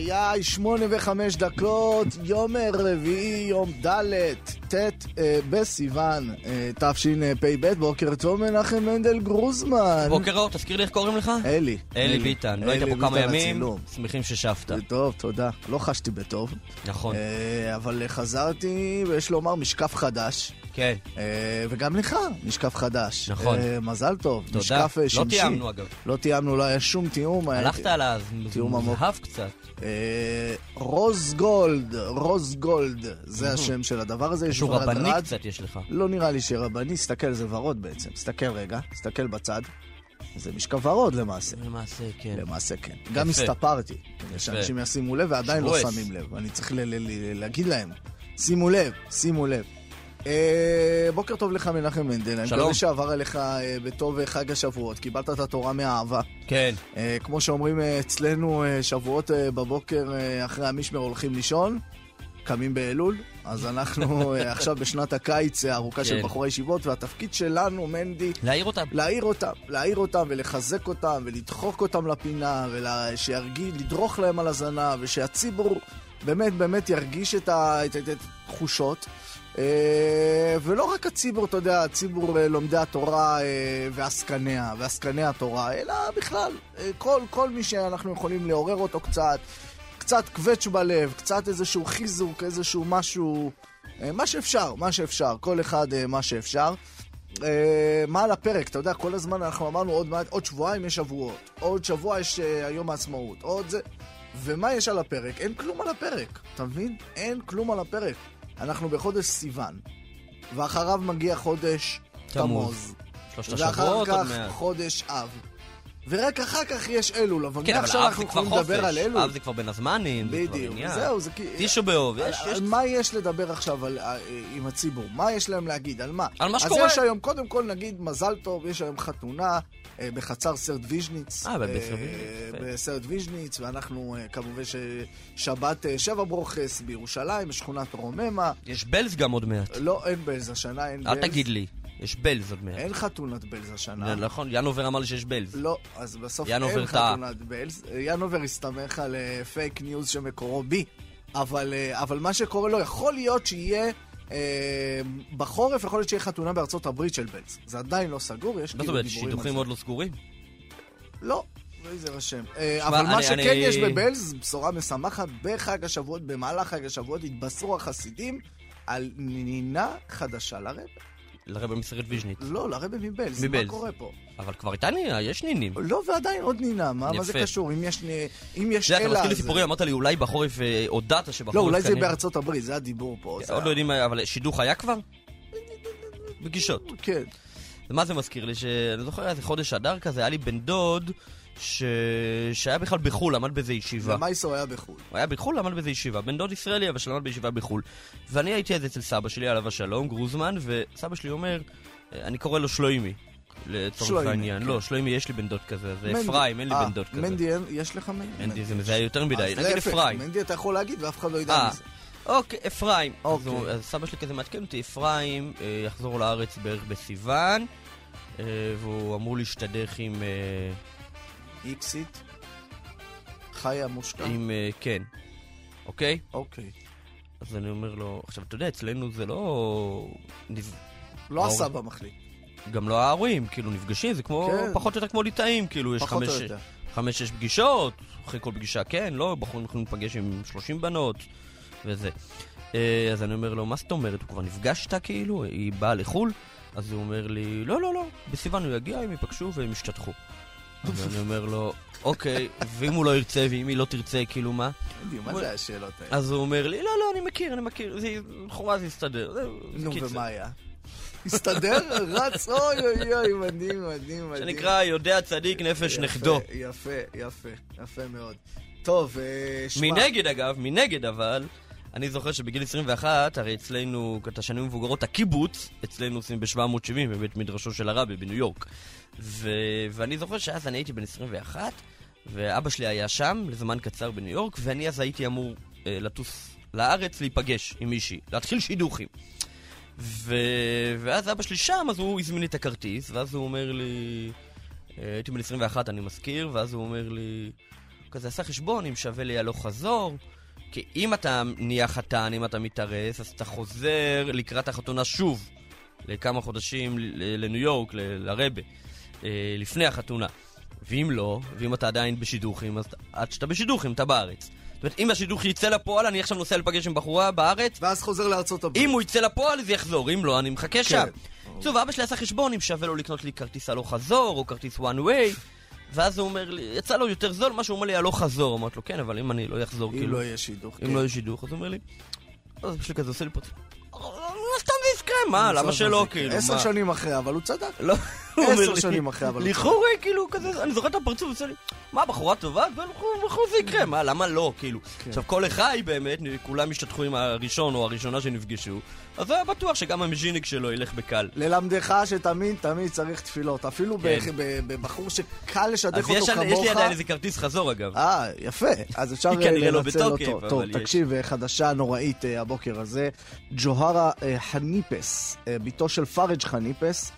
איי איי שמונה וחמש דקות, יום רביעי, יום ד', ט' אה, בסיוון, אה, תשפ"ב, בוקר טוב מנחם מנדל גרוזמן. בוקר אור, תזכיר לי איך קוראים לך? אלי. אלי ביטן, לא היית פה כמה ימים. שמחים ששבת. טוב, תודה. לא חשתי בטוב. נכון, אה, אבל חזרתי, ויש לומר, משקף חדש. כן, וגם לך, משקף חדש. נכון. מזל טוב. תודה. משקף לא שמשי. תיאמנו אגב. לא תיאמנו, לא היה שום תיאום. הלכת על תיאום עמוק. הזהב קצת. רוז גולד, רוז גולד, זה השם של הדבר הזה. משהו רבני רד. קצת יש לך. לא נראה לי שרבני, סתכל, זה ורוד בעצם. סתכל רגע, סתכל בצד. זה משקף ורוד למעשה. למעשה, כן. למעשה כן. גם הסתפרתי, כדי שאנשים ישימו לב ועדיין לא. שמים לב. אני צריך ל- ל- ל- להגיד להם, שימו לב, שימו לב. אה, בוקר טוב לך מנחם מנדל, אני שלום. מקווה שעבר עליך אה, בטוב אה, חג השבועות, קיבלת את התורה מאהבה. כן, אה, כמו שאומרים אה, אצלנו, אה, שבועות אה, בבוקר אה, אחרי המשמר הולכים לישון, קמים באלול, אז אנחנו אה, עכשיו בשנת הקיץ אה, הארוכה של כן. בחורי ישיבות, והתפקיד שלנו, מנדי, להעיר אותם. להעיר אותם, להעיר אותם ולחזק אותם ולדחוק אותם לפינה ושירגיש, לדרוך להם על הזנב ושהציבור באמת באמת ירגיש את התחושות. אה, ולא רק הציבור, אתה יודע, הציבור לומדי התורה ועסקניה, ועסקני התורה, אלא בכלל, כל, כל מי שאנחנו יכולים לעורר אותו קצת, קצת קווץ' בלב, קצת איזשהו חיזוק, איזשהו משהו, אה, מה שאפשר, מה שאפשר, כל אחד אה, מה שאפשר. אה, מה על הפרק? אתה יודע, כל הזמן אנחנו אמרנו עוד מעט, עוד שבועיים יש שבועות, עוד שבוע יש אה, יום העצמאות, עוד זה... ומה יש על הפרק? אין כלום על הפרק, אתה מבין? אין כלום על הפרק. אנחנו בחודש סיוון, ואחריו מגיע חודש תמוז. תמוז, שלושת ואחר השבועות עוד כך מעט. חודש אב. ורק אחר כך יש אלול, אבל כן, מעכשיו אנחנו יכולים לדבר על. אלול. אב זה כבר בין הזמנים, זה כבר בדיוק, עניין. זהו, זה כי... טישו באוב, יש, מה יש לדבר עכשיו על, אה, עם הציבור? מה יש להם להגיד? על מה? על מה שקורה. אז יש היום, קודם כל נגיד מזל טוב, יש היום חתונה אה, בחצר סרט ויז'ניץ. אה, בסרט ויז'ניץ, יפה. בסרט ויז'ניץ, ואנחנו אה, כמובן ששבת אה, שבע ברוכס בירושלים, בשכונת רוממה. יש בלז גם עוד מעט. לא, אין בלז השנה, אין בלז. אל תגיד לי, יש בלז עוד מעט. אין חתונת בלז השנה. נכון, ינובר אמר לי שיש בלז. לא, אז בסוף אין. חתונת בלז. ינובר הסתמך על פייק ניוז שמקורו בי. אבל, אה, מה שקורה לו, יכול להיות שיהיה... אה, בחורף יכול להיות שיהיה חתונה בארצות הברית של בלז. זה עדיין לא סגור, יש מה זאת כאילו אומרת, דיבורים על שידוכים זה. עוד לא סגורים? לא, וזה רשם. אה, אבל מה שכן יש בבלז, בשורה משמחת, בחג השבועות, במהלך חג השבועות, התבשרו החסידים על נינה חדשה לרבה. מסרט ויז'ניץ. לא, לרבה מבלז. מבלז. מה קורה פה? אבל כבר הייתה נינה, יש נינים. לא, ועדיין עוד נינה, מה, מה זה. קשור? אם יש, אם יש יודע, אתה. מזכיר לי סיפורים, אמרת לי אולי בחורף, אה, הודעת שבחורף... לא, אולי זה בארצות הברית, זה הדיבור פה. עוד לא יודעים, אבל שידוך היה כבר? פגישות. כן. ומה זה מזכיר לי? שאני זוכר איזה חודש אדר כזה, היה לי בן דוד ש... שהיה בכלל בחו"ל, למד באיזה ישיבה. ומייסו היה בחו"ל. הוא היה בחו"ל, למד באיזה ישיבה. בן דוד ישראלי, אבל שלמד בישיבה בחו"ל. ואני הייתי אז אצל סבא שלי, עליו השלום, גרוזמן, וסבא שלי אומר, אה, אני קורא לו שלוימי. לצורך העניין. כן. לא, שלוימי יש לי בן דוד כזה, זה. אפרים, אין לי אה, בן דוד כזה. מנדי, יש לך מנדי? מנדי זה מזהה יותר מדי, נגיד להפך, אפרים. מנדי אתה יכול להגיד ואף אחד לא ידע אה, מזה. אוקיי, אפרים. אוקיי. אז סבא שלי כזה מעדכן אותי, אפרים אה, יחזור לארץ בערך בסיוון, אה, והוא אמור להשתדך עם... איקסית? חיה מושקע? עם... אה, כן. אוקיי? אוקיי. אז אני אומר לו, עכשיו, אתה יודע, אצלנו זה לא... לא. הסבא מחליט. גם לא ההורים, כאילו, נפגשים, זה כמו, כן. פחות או יותר כמו ליטאים, כאילו, יש חמש, יותר. חמש-שש פגישות, אחרי כל פגישה כן, לא, בחורים יכולים להיפגש עם 30 בנות, וזה. אה, אז אני אומר לו, מה זאת אומרת, הוא כבר נפגש איתה כאילו, היא באה לחו"ל? אז הוא אומר לי, לא, לא, לא, בסיוון הוא יגיע, הם ייפגשו והם ישתתחו. אז אני אומר לו, אוקיי, ואם הוא לא ירצה ואם היא לא תרצה, כאילו מה? מנדי, מה זה השאלות האלה? אז הוא אומר לי, לא, לא, אני מכיר, אני מכיר, זה, לכאורה זה יסתדר. נו. ומה היה? הסתדר? רץ, אוי אוי אוי, מדהים, מדהים, מדהים. שנקרא, יודע צדיק נפש נכדו. יפה, יפה, יפה מאוד. טוב, אה, שמע... מנגד אגב, מנגד אבל, אני זוכר שבגיל 21, הרי אצלנו, את השנים המבוגרות, הקיבוץ, אצלנו עושים ב-770, בבית מדרשו של הרבי בניו יורק. ו... ואני זוכר שאז אני הייתי בן 21, ואבא שלי היה שם לזמן קצר בניו יורק, ואני אז הייתי אמור אה, לטוס לארץ להיפגש עם מישהי, להתחיל שידוכים. ו... ואז אבא שלי שם, אז הוא הזמין לי את הכרטיס, ואז הוא אומר לי... אה, הייתי בן 21, אני מזכיר, ואז הוא אומר לי... כזה עשה חשבון אם שווה לי הלוך חזור. כי אם אתה נהיה חתן, אם אתה מתארס, אז אתה חוזר לקראת החתונה שוב, לכמה חודשים לניו יורק, לרבה, אה, לפני החתונה. ואם לא, ואם אתה עדיין בשידוכים, אז עד שאתה בשידוכים, אתה בארץ. זאת אומרת, אם השידוך יצא לפועל, אני עכשיו נוסע לפגש עם בחורה בארץ, ואז חוזר לארצות הברית. אם הוא יצא לפועל, זה יחזור, אם לא, אני מחכה שם. כן. טוב, אבא שלי עשה חשבון אם שווה לו לקנות לי כרטיס הלוך חזור, או כרטיס one way, ואז הוא אומר לי, יצא לו יותר זול, מה שהוא אומר לי הלוך חזור. אמרתי לו, כן, אבל אם אני לא אחזור, אם כאילו, לא יהיה שידוך. אם כן. לא יהיה שידוך, אז הוא אומר לי, אז שלי כזה עושה לי פה, סתם זה יקרה, מה, למה שלא, כאילו, עשר? שנים אחרי, אבל הוא צדק. לא, עשר שנים אחרי, אבל... הוא לכאורה, כאילו, כזה, אני זוכר את הפרצוף, הוא עושה לי, מה, בחורה טובה? לכאורה זה יקרה, מה, למה לא, כאילו. כן. עכשיו, כל אחי באמת, כולם השתתחו עם הראשון או הראשונה שנפגשו, אז היה בטוח שגם המז'יניק שלו ילך בקל. ללמדך שתמיד תמיד צריך תפילות. אפילו כן. בבחור שקל לשדך אז אותו כמוך. יש לי עדיין איזה כרטיס חזור, אגב. אה, יפה. אז אפשר אה, לא לנצל אותו. טוב. תקשיב, אה, חדשה נוראית אה, הבוקר הזה. ג'והרה חניפס, בתו של פארג' חניפס,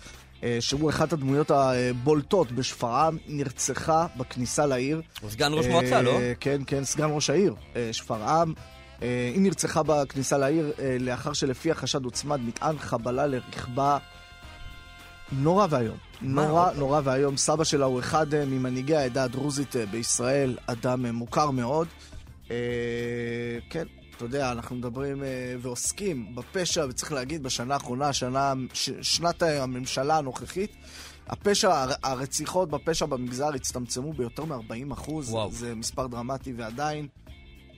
שהוא אחת הדמויות הבולטות בשפרעם, נרצחה בכניסה לעיר. הוא סגן ראש אה, מועצה, לא? כן, כן, סגן ראש העיר, אה, שפרעם. אה, היא נרצחה בכניסה לעיר אה, לאחר שלפי החשד הוצמד מטען חבלה לרכבה נורא ואיום. נורא, עוד? נורא ואיום. סבא שלה הוא אחד אה, ממנהיגי העדה הדרוזית אה, בישראל, אדם אה, מוכר מאוד. אה, כן, אתה יודע, אנחנו מדברים אה, ועוסקים בפשע, וצריך להגיד, בשנה האחרונה, שנה, ש, שנת הממשלה הנוכחית, הפשע, הר- הרציחות בפשע במגזר הצטמצמו ביותר מ-40 אחוז. זה מספר דרמטי, ועדיין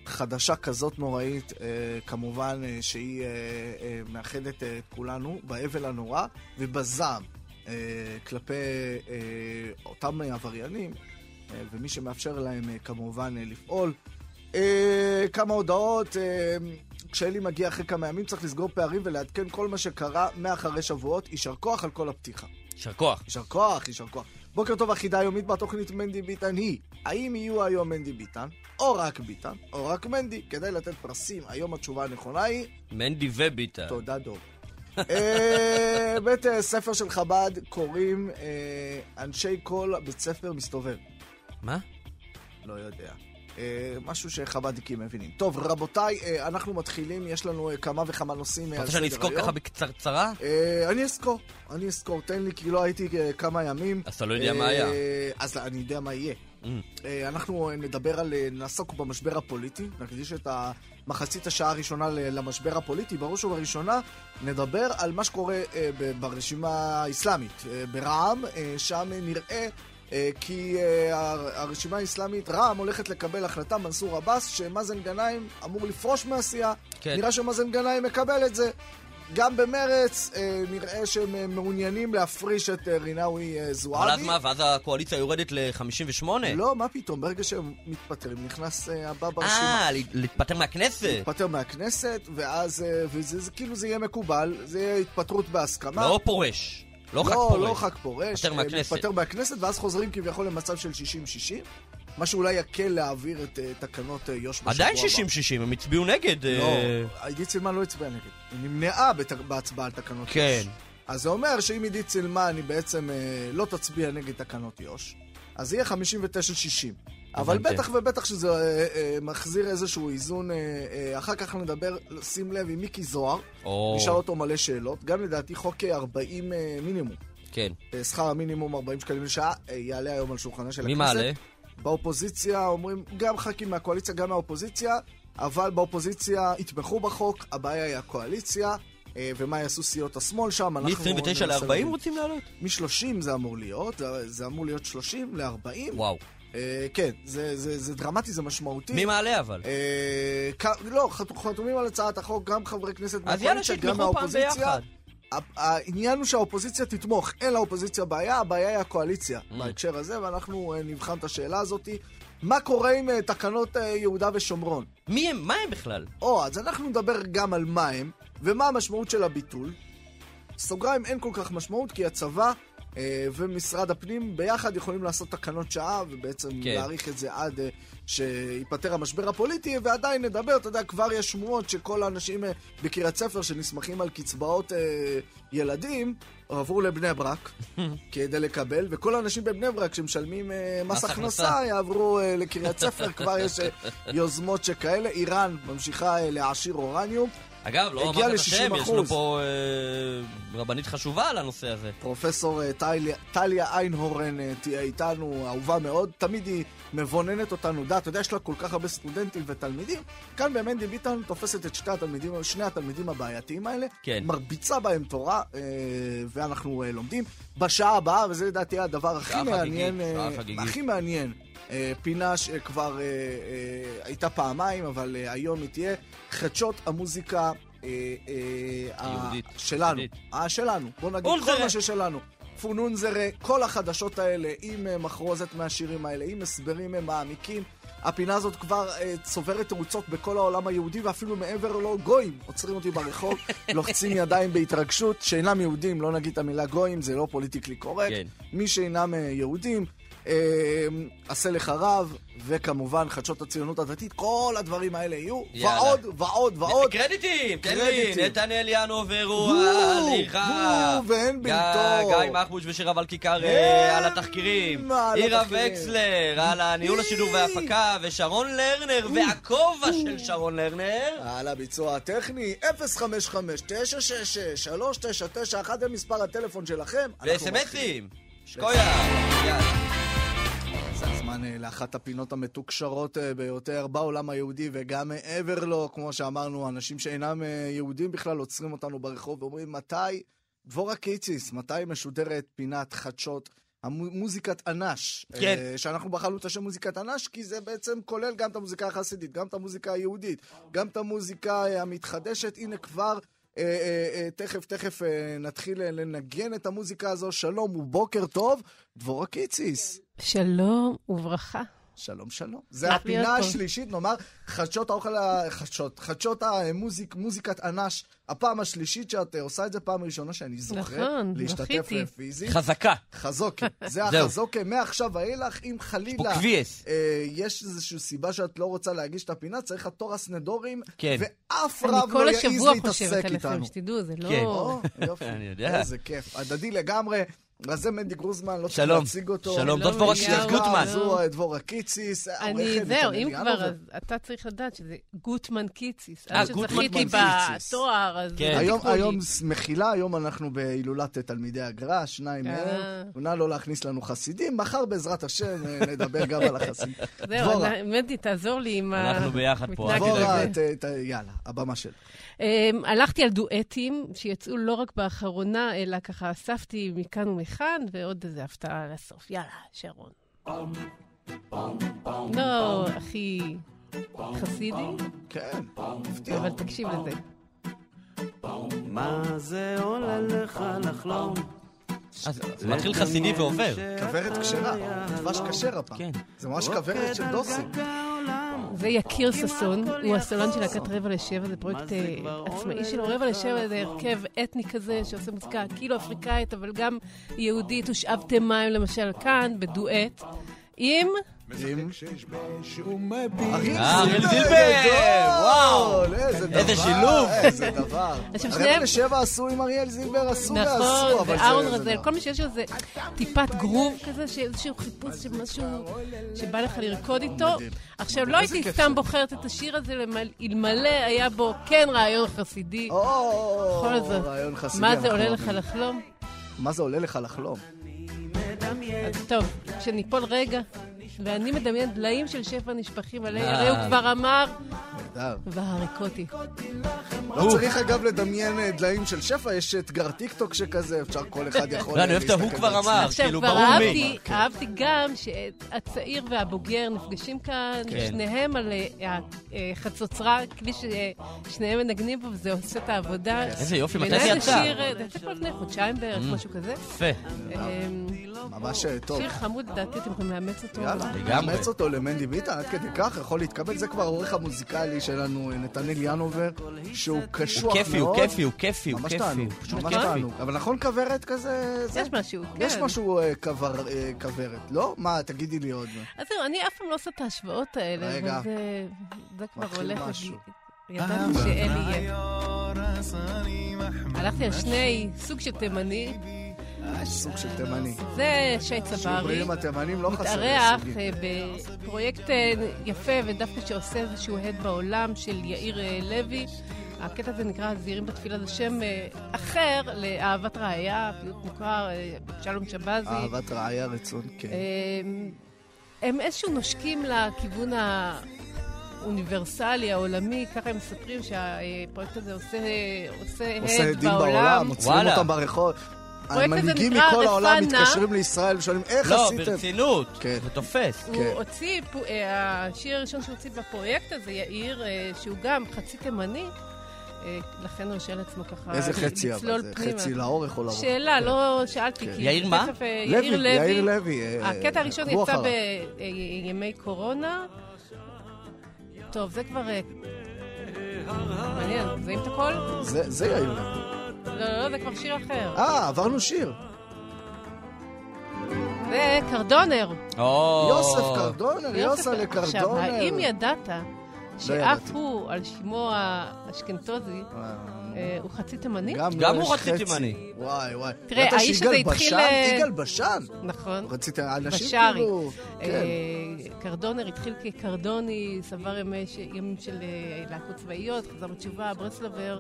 חדשה כזאת נוראית, אה, כמובן אה, שהיא אה, אה, מאחדת אה, את כולנו באבל הנורא ובזעם אה, כלפי אה, אותם עבריינים, אה, ומי שמאפשר להם אה, כמובן אה, לפעול. אה, כמה הודעות, אה, כשאלי מגיע אחרי כמה ימים צריך לסגור פערים ולעדכן כל מה שקרה מאחרי שבועות. יישר כוח על כל הפתיחה. יישר כוח. יישר כוח, יישר כוח. בוקר טוב, החידה היומית בתוכנית מנדי ביטן היא, האם יהיו היום מנדי ביטן, או רק ביטן, או רק מנדי? כדי לתת פרסים, היום התשובה הנכונה היא, מנדי וביטה. תודה דוב. אה, בית ספר של חב"ד קוראים אנשי כל בית ספר מסתובב. מה? לא יודע. אה, משהו שחב"דניקים מבינים. טוב, רבותיי, אה, אנחנו מתחילים, יש לנו אה, כמה וכמה נושאים אה, אתה על רוצה שאני סדר אזכור ככה בקצרצרה? אני אזכור, אני אזכור, תן לי, כי לא הייתי כמה ימים. אז אתה לא יודע מה היה. אז אני יודע מה יהיה. Mm. אנחנו נדבר על, נעסוק במשבר הפוליטי, נקדיש את המחצית השעה הראשונה למשבר הפוליטי. בראש ובראשונה נדבר על מה שקורה ברשימה האסלאמית. ברע"מ, שם אה, נראה אה, כי אה, הר- הרשימה האסלאמית, רע"מ הולכת לקבל החלטה, מנסור עבאס, שמאזן גנאים אמור לפרוש מהסיעה. כן. נראה שמאזן גנאים מקבל את זה. גם במרץ אה, נראה שהם אה, מעוניינים להפריש את אה, רינאוי אה, זועבי. אבל אז מה, ואז הקואליציה יורדת ל-58? לא, מה פתאום, ברגע שהם מתפטרים, נכנס אה, הבא ברשימה. אה, להתפטר מהכנסת? להתפטר מהכנסת, ואז, אה, וזה זה, כאילו זה יהיה מקובל, זה יהיה התפטרות בהסכמה. לא פורש. לא ח"כ לא, פורש. לא ח"כ פורש. מתפטר אה, מהכנסת. מתפטר מהכנסת, ואז חוזרים כביכול למצב של 60-60, מה שאולי יקל להעביר את אה, תקנות אה, יו"ש בשבוע הבא. עדיין 60-60, הם הצביעו נגד. לא, עידית סילמן לא הצביעה נגד. היא נמנעה בת- בהצבעה על תקנות כן. יו"ש. אז זה אומר שאם עידית סילמן היא בעצם אה, לא תצביע נגד תקנות יו"ש, אז יהיה 59-60. אבל. בטח ובטח שזה אה, אה, מחזיר איזשהו איזון. אה, אה, אחר כך נדבר, שים לב, עם מיקי זוהר, או... נשאל אותו מלא שאלות. גם לדעתי חוק אה, 40 אה, מינימום, כן. אה, שכר המינימום 40 שקלים לשעה, אה, יעלה היום על שולחנה של מי הכנסת. מעלה? באופוזיציה אומרים גם ח"כים מהקואליציה, גם מהאופוזיציה, אבל באופוזיציה יתמכו בחוק, הבעיה היא הקואליציה, אה, ומה יעשו סיעות השמאל שם. אנחנו מ-29 ננסה ל-40 להבין. רוצים לעלות? מ-30 זה אמור להיות, זה אמור להיות 30 ל-40. וואו. אה, כן, זה, זה, זה דרמטי, זה משמעותי. מי מעלה אבל? אה, כ- לא, חת- חתומים על הצעת החוק גם חברי כנסת מהקואליציה, גם מהאופוזיציה. העניין הוא שהאופוזיציה תתמוך, אין לאופוזיציה בעיה, הבעיה היא הקואליציה Mm. בהקשר הזה, ואנחנו אה, נבחן את השאלה הזאת. מה קורה עם אה, תקנות יהודה ושומרון? מי הם? מה הם בכלל? או, אז אנחנו נדבר גם על מה הם, ומה המשמעות של הביטול. סוגריים, אין כל כך משמעות, כי הצבא ומשרד הפנים ביחד יכולים לעשות תקנות שעה, ובעצם כן. להאריך את זה עד אה, שייפתר המשבר הפוליטי, ועדיין נדבר, אתה יודע, כבר יש שמועות שכל האנשים אה, בקריית ספר שנסמכים על קצבאות אה, ילדים, עברו לבני ברק כדי לקבל, וכל האנשים בבני ברק שמשלמים אה, מס הכנסה. יעברו אה, לקריית ספר, כבר יש אה, יוזמות שכאלה. איראן ממשיכה אה, להעשיר אורניום. אגב, לא אמרת את השם, יש 60%. לנו פה אה, רבנית חשובה על הנושא הזה. פרופסור אה, טליה, טליה איינהורן אה, תהיה איתנו, אהובה מאוד, תמיד היא מבוננת אותנו דעת, אתה יודע, יש לה כל כך הרבה סטודנטים ותלמידים, כאן במנדי ביטן תופסת את שני התלמידים, שני התלמידים הבעייתיים האלה, כן. מרביצה בהם תורה, אה, ואנחנו אה, לומדים. בשעה הבאה, וזה לדעתי הדבר הכי מעניין, אה. הכי מעניין, פינה שכבר אה, אה, הייתה פעמיים, אבל אה, היום היא תהיה חדשות המוזיקה. אה, אה, היהודית. שלנו, יהודית. אה, שלנו, בוא נגיד כל. מה ששלנו. פונונזרה, כל החדשות האלה, עם אה, מחרוזת מהשירים האלה, עם הסברים אה, מעמיקים. הפינה הזאת כבר אה, צוברת תאוצות בכל העולם היהודי, ואפילו מעבר לו גויים. עוצרים אותי ברחוב, לוחצים ידיים בהתרגשות, שאינם יהודים, לא נגיד את המילה גויים, זה לא פוליטיקלי קורקט. כן. מי שאינם אה, יהודים, אה, עשה לך רב, וכמובן חדשות הציונות הדתית, כל הדברים האלה יהיו, יאללה. ועוד ועוד ועוד. קרדיטים, תן לי, קרדיטים. נתנאל הוא, ההליכה. הוא, ואין בלתו. גיא מחבוש ושירה ולכיכר כן, אה, על התחקירים. על עירה. וקסלר על הניהול השידור וההפקה, ושרון לרנר, והכובע של שרון לרנר. על הביצוע הטכני, 055-966-399, זה מספר הטלפון שלכם. וסמסים. שקויה. הזמן אה, לאחת הפינות המתוקשרות אה, ביותר בעולם היהודי וגם מעבר לו, כמו שאמרנו, אנשים שאינם אה, יהודים בכלל עוצרים אותנו ברחוב ואומרים, מתי, דבורה קיציס, מתי משודרת פינת חדשות? המו- מוזיקת אנש, כן. שאנחנו בחרנו את השם מוזיקת אנש, כי זה בעצם כולל גם את המוזיקה החסידית, גם את המוזיקה היהודית, גם את המוזיקה המתחדשת. הנה כבר, תכף תכף אה, נתחיל אה, לנגן את המוזיקה הזו. שלום ובוקר טוב, דבורה קיציס. שלום וברכה. שלום שלום. זה הפינה. השלישית, נאמר, חדשות האוכל, חדשות, חדשות המוזיק, מוזיקת אנש, הפעם השלישית שאת אה, עושה את זה, פעם ראשונה שאני זוכר נכון, להשתתף זכיתי. אה, פיזית. חזקה. חזוקה. זה. החזוקה, מעכשיו ואילך, אם חלילה. אה, יש איזושהי סיבה שאת לא רוצה להגיש את הפינה, צריך התורס נדורים, כן. ואף אני רב כל לא יעז השבוע חושבת להתעסק עליכם, איתנו. שתדעו, זה לא... כן. או, יופי. אני יודע. איזה כיף. הדדי לגמרי. רזה מנדי גרוזמן, לא צריך שלום. להציג אותו. שלום, דוד דבורה מגיעה, גוטמן. זו דבורה קיציס, אני, זהו, אם. כבר, אז אתה צריך לדעת שזה גוטמן קיציס. אה, עד גוטמן שזכיתי קיציס. בתואר, אז כן. היום, מחילה, היום אנחנו בהילולת תלמידי הגר"א, שניים אה. מהם. נא לא להכניס לנו חסידים, מחר בעזרת השם אה, נדבר גם על החסידים. זהו. מדי, תעזור לי עם ה... אנחנו ביחד פה, דבורה, יאללה, הבמה שלך. אמ, הלכתי על דואטים שיצאו לא רק באחרונה, אלא ככה אספתי מכאן ומכאן, ועוד איזה הפתעה לסוף. יאללה, שרון. לא, הכי חסידי, כן, מפתיע. אבל תקשיב לזה. מה זה עולה לך לחלום? אז זה מתחיל חסידי ועובר. כוורת כשרה, דבש כשר הפעם. כן. זה ממש כוורת של דוסים. זה יקיר ששון, הוא הסולן של להקת רבע לשבע, זה פרויקט אה, עצמאי שלו. רבע לשבע זה הרכב אתני כזה שעושה מוזיקה כאילו אפריקאית, אבל גם יהודית, ושאבתם מים למשל כאן, בדואט, עם... עם... אה, אריאל זילבר! וואו! איזה דבר, איזה שילוב. איזה דבר. שניהם- לשבע עשו עם אריאל זילבר, עשו ועשו, נכון, אבל זה... ואהרון רזל, לא. כל מי שיש לו איזה טיפת גרוב כזה, שאיזשהו חיפוש של משהו שבא לך לרקוד איתו. עכשיו, לא הייתי סתם. בוחרת את השיר הזה, למל- אלמלא היה בו כן רעיון חסידי. או, בכל זאת, רעיון חסידי. מה זה עולה לך אוהבים. לחלום? מה זה עולה לך לחלום? אז טוב, כשניפול רגע, ואני מדמיין דליים של שפע נשפכים עלי, אה. הרי הוא כבר אמר, נהדר. והריקותי. לא צריך אגב לדמיין אה, דליים של שפע, יש אתגר טיקטוק שכזה, אפשר כל אחד יכול... לא, אני אה, אוהב את ההוא כבר. אמר. כאילו, ברור מי. אהבתי, אהבתי גם שהצעיר והבוגר נפגשים כאן, כן. שניהם על אה, אה, חצוצרה, כלי ששניהם מנגנים פה, וזה עושה את העבודה. איזה יופי, מתי זה יצא? זה יצא כבר לפני חודשיים בערך, משהו כזה. יפה. ממש טוב. שיר חמוד, לדעתי אתם יכולים לאמץ אותו. יאללה, לגמרי. נאמץ אותו למנדי ביתאן, עד כדי כך יכול להתקבל. זה כבר העורך המוזיקלי שלנו, נתנאל ינובר, שהוא קשוח הוא מאוד. כיפי, הוא כיפי, הוא כיפי, הוא ממש כיפי. תענוג, פשוט ממש. תענוג. אבל נכון כוורת כזה? זה- יש משהו, כן. יש משהו אה, אה, כוורת, לא? מה, תגידי לי עוד. אז זהו, אני אף פעם לא עושה את ההשוואות האלה, רגע. זה- כבר הולך... ידעתי שאלי יהיה. הלכתי על שני, סוג של תימני, סוג של תימני. זה שי צברי. לא חסרים מתארח סוגים. אה, בפרויקט אה, יפה ודווקא שעושה איזשהו הד בעולם של יאיר אה, לוי. הקטע הזה נקרא הזהירים בתפילה, זה שם אחר לאהבת ראיה, פיוט מוכר, שלום שבזי. אהבת רעיה רצון, כן. הם איזשהו נושקים לכיוון האוניברסלי, העולמי, ככה הם מספרים שהפרויקט הזה עושה, עושה עושה הד בעולם, בעולם. עוצרים. אותם ברחוב. המנהיגים מכל העולם. מתקשרים לישראל ושואלים, איך לא, עשיתם? ברצינות. כן. זה תופס. הוא כן. הוציא, פו- אה, השיר הראשון שהוא הוציא בפרויקט הזה, יאיר, אה, שהוא גם חצי תימני, אה, לכן הוא הרשה לעצמו ככה איזה חצי אבל? זה פנימה. חצי לאורך או לרוחב? שאלה, כן. לא שאלתי. כי... יאיר מה? יאיר לוי. יאיר לוי. הקטע הראשון יצא. בימי קורונה. טוב, זה כבר... מעניין, מזהים את הכל? זה זה יאיר לוי. לא, לא, לא, זה כבר שיר אחר. אה, עברנו שיר. זה קרדונר. או. יוסף קרדונר, עכשיו, לקרדונר. האם ידעת שאף ידעתי. הוא, על שמו האשכנזי, אה, הוא חצי תימני? גם גם לו הוא חצי תימני. וואי, וואי. תראה, האיש הזה התחיל? אה, יגאל בשן? נכון. רצית, אנשים. כאילו... כן. אה, קרדונר התחיל כקרדוני, סבר ימים של אה, להקות צבאיות, חזר בתשובה, ברסלבר,